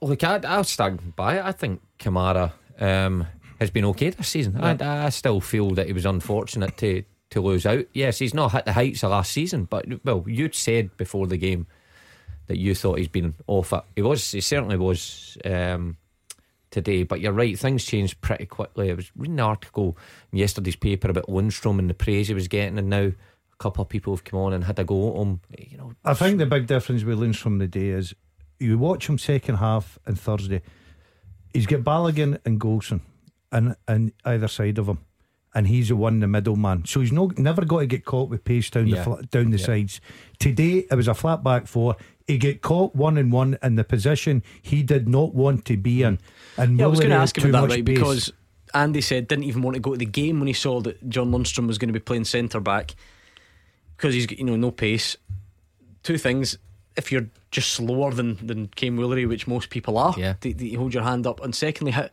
Look, I, I'll stand by it. I think Kamara um, has been okay this season. I, I still feel that he was unfortunate to, to lose out. Yes, he's not hit the heights of last season, but well, you'd said before the game that you thought he's been off it. He was, he certainly was um, today. But you're right, things changed pretty quickly. I was reading an article in yesterday's paper about Lundstram and the praise he was getting, and now a couple of people have come on and had a go at him. You know, I think the big difference with Lundstram today is you watch him second half and Thursday. He's got Balogun and Goldson and and either side of him, and he's the one, the middle man. So he's no never got to get caught with pace down Yeah. the fla- down the Yeah. sides. Today it was a flat back four. He get caught one and one in the position he did not want to be in. And Yeah, I was going to ask too about that, much right? pace. Because Andy said didn't even want to go to the game when he saw that John Lundstram was going to be playing centre back because he's got you know no pace. Two things: if you're just slower than than Kaiyne Woolery, which most people are, Yeah. do- do you hold your hand up. And secondly, how,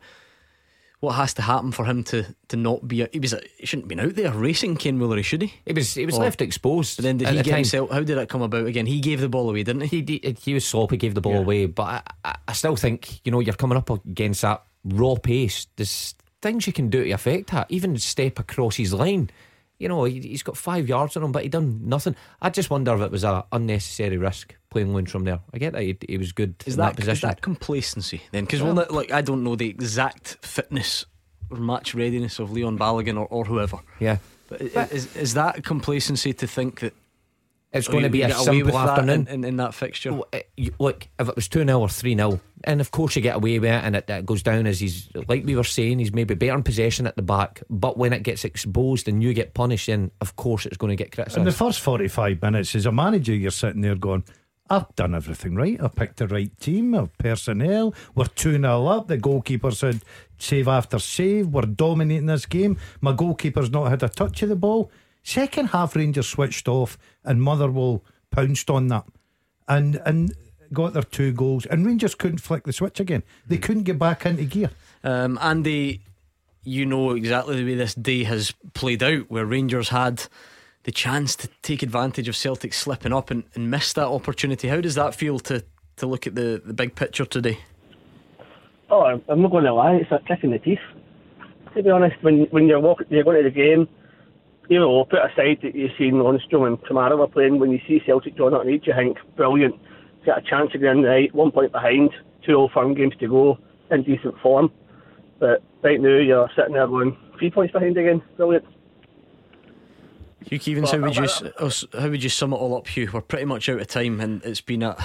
what has to happen for him to to not be? A, he was. A, he shouldn't have been out there racing Kaiyne Woolery, should he? he was he was Or- left exposed. But then did he the get time. himself? How did that come about again? He gave the ball away, didn't he? He, he, he was sloppy, gave the ball away, but I, I, I still think you know you're coming up against that raw pace. There's things you can do to affect that. Even step across his line. You know, he, he's got five yards on him, but he done nothing. I just wonder if it was a unnecessary risk playing Lundstram there. I get that he, he was good Is in that, that, is position. that complacency then? Because Well- well, like I don't know the exact fitness or match readiness of Leon Balogun or, or whoever. yeah, But i- is is that complacency to think that it's going to be a get away with simple that afternoon. in, in, in that fixture? Well, eh, you- Look, if it was 2 0 or 3 0, and of course you get away with it, and it, it goes down as he's, like we were saying, he's maybe better in possession at the back. But when it gets exposed and you get punished, then of course it's going to get criticised. In the first 45 minutes, as a manager, you're sitting there going, I've done everything right. I've picked the right team, of personnel. We're 2 0 up. The goalkeeper said save after save. We're dominating this game. My goalkeeper's not had a touch of the ball. Second half, Rangers switched off, and Motherwell pounced on that and and got their two goals. And Rangers couldn't flick the switch again. They couldn't get back into gear. Um, Andy, you know exactly the way this day has played out, where Rangers had the chance to take advantage of Celtic slipping up and, and missed that opportunity. How does that feel to to look at the, the big picture today? Oh, I'm- I'm not going to lie, it's a kick in the teeth. To be honest, when when you're walking, you're going to the game, you know, put aside that you've seen Lundstram and Kamara were playing, when you see Celtic drawn up in each, you think, brilliant, got a chance again getting right, one point behind, two all firm games to go, in decent form. But right now, you're sitting there going, three points behind again, brilliant. Hugh Keevins, how Well, would you I- s- oh, us- how would you sum it all up, Hugh? We're pretty much out of time, and it's been a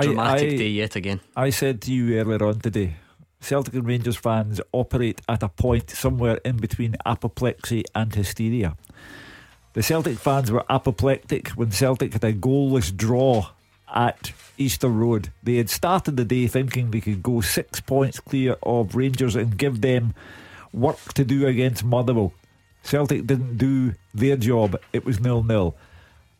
dramatic I- day yet again. I said to you earlier on today, Celtic and Rangers fans operate at a point somewhere in between apoplexy and hysteria. The Celtic fans were apoplectic when Celtic had a goalless draw at Easter Road. They had started the day thinking they could go six points clear of Rangers and give them work to do against Motherwell. Celtic didn't do their job, it was nil nil.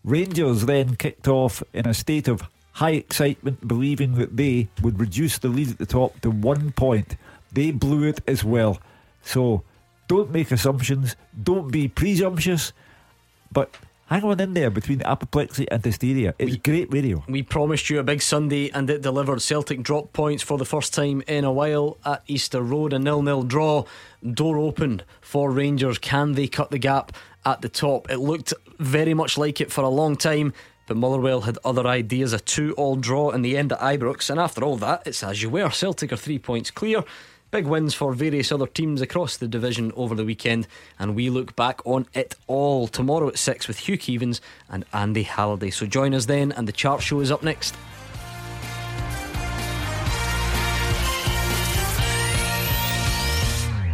Rangers then kicked off in a state of high excitement, believing that they would reduce the lead at the top to one point. They blew it as well. So don't make assumptions, don't be presumptuous, but hang on in there between apoplexy and hysteria. It's great radio. We promised you a big Sunday and it delivered. Celtic drop points for the first time in a while at Easter Road. A nil-nil draw. Door open for Rangers. Can they cut the gap at the top? It looked very much like it for a long time. But Motherwell had other ideas. A two-all draw in the end at Ibrox. And after all that, it's as you were. Celtic are three points clear. Big wins for various other teams across the division over the weekend, and we look back on it all tomorrow at 6 with Hugh Keevins and Andy Halliday. So join us then, and the chart show is up next.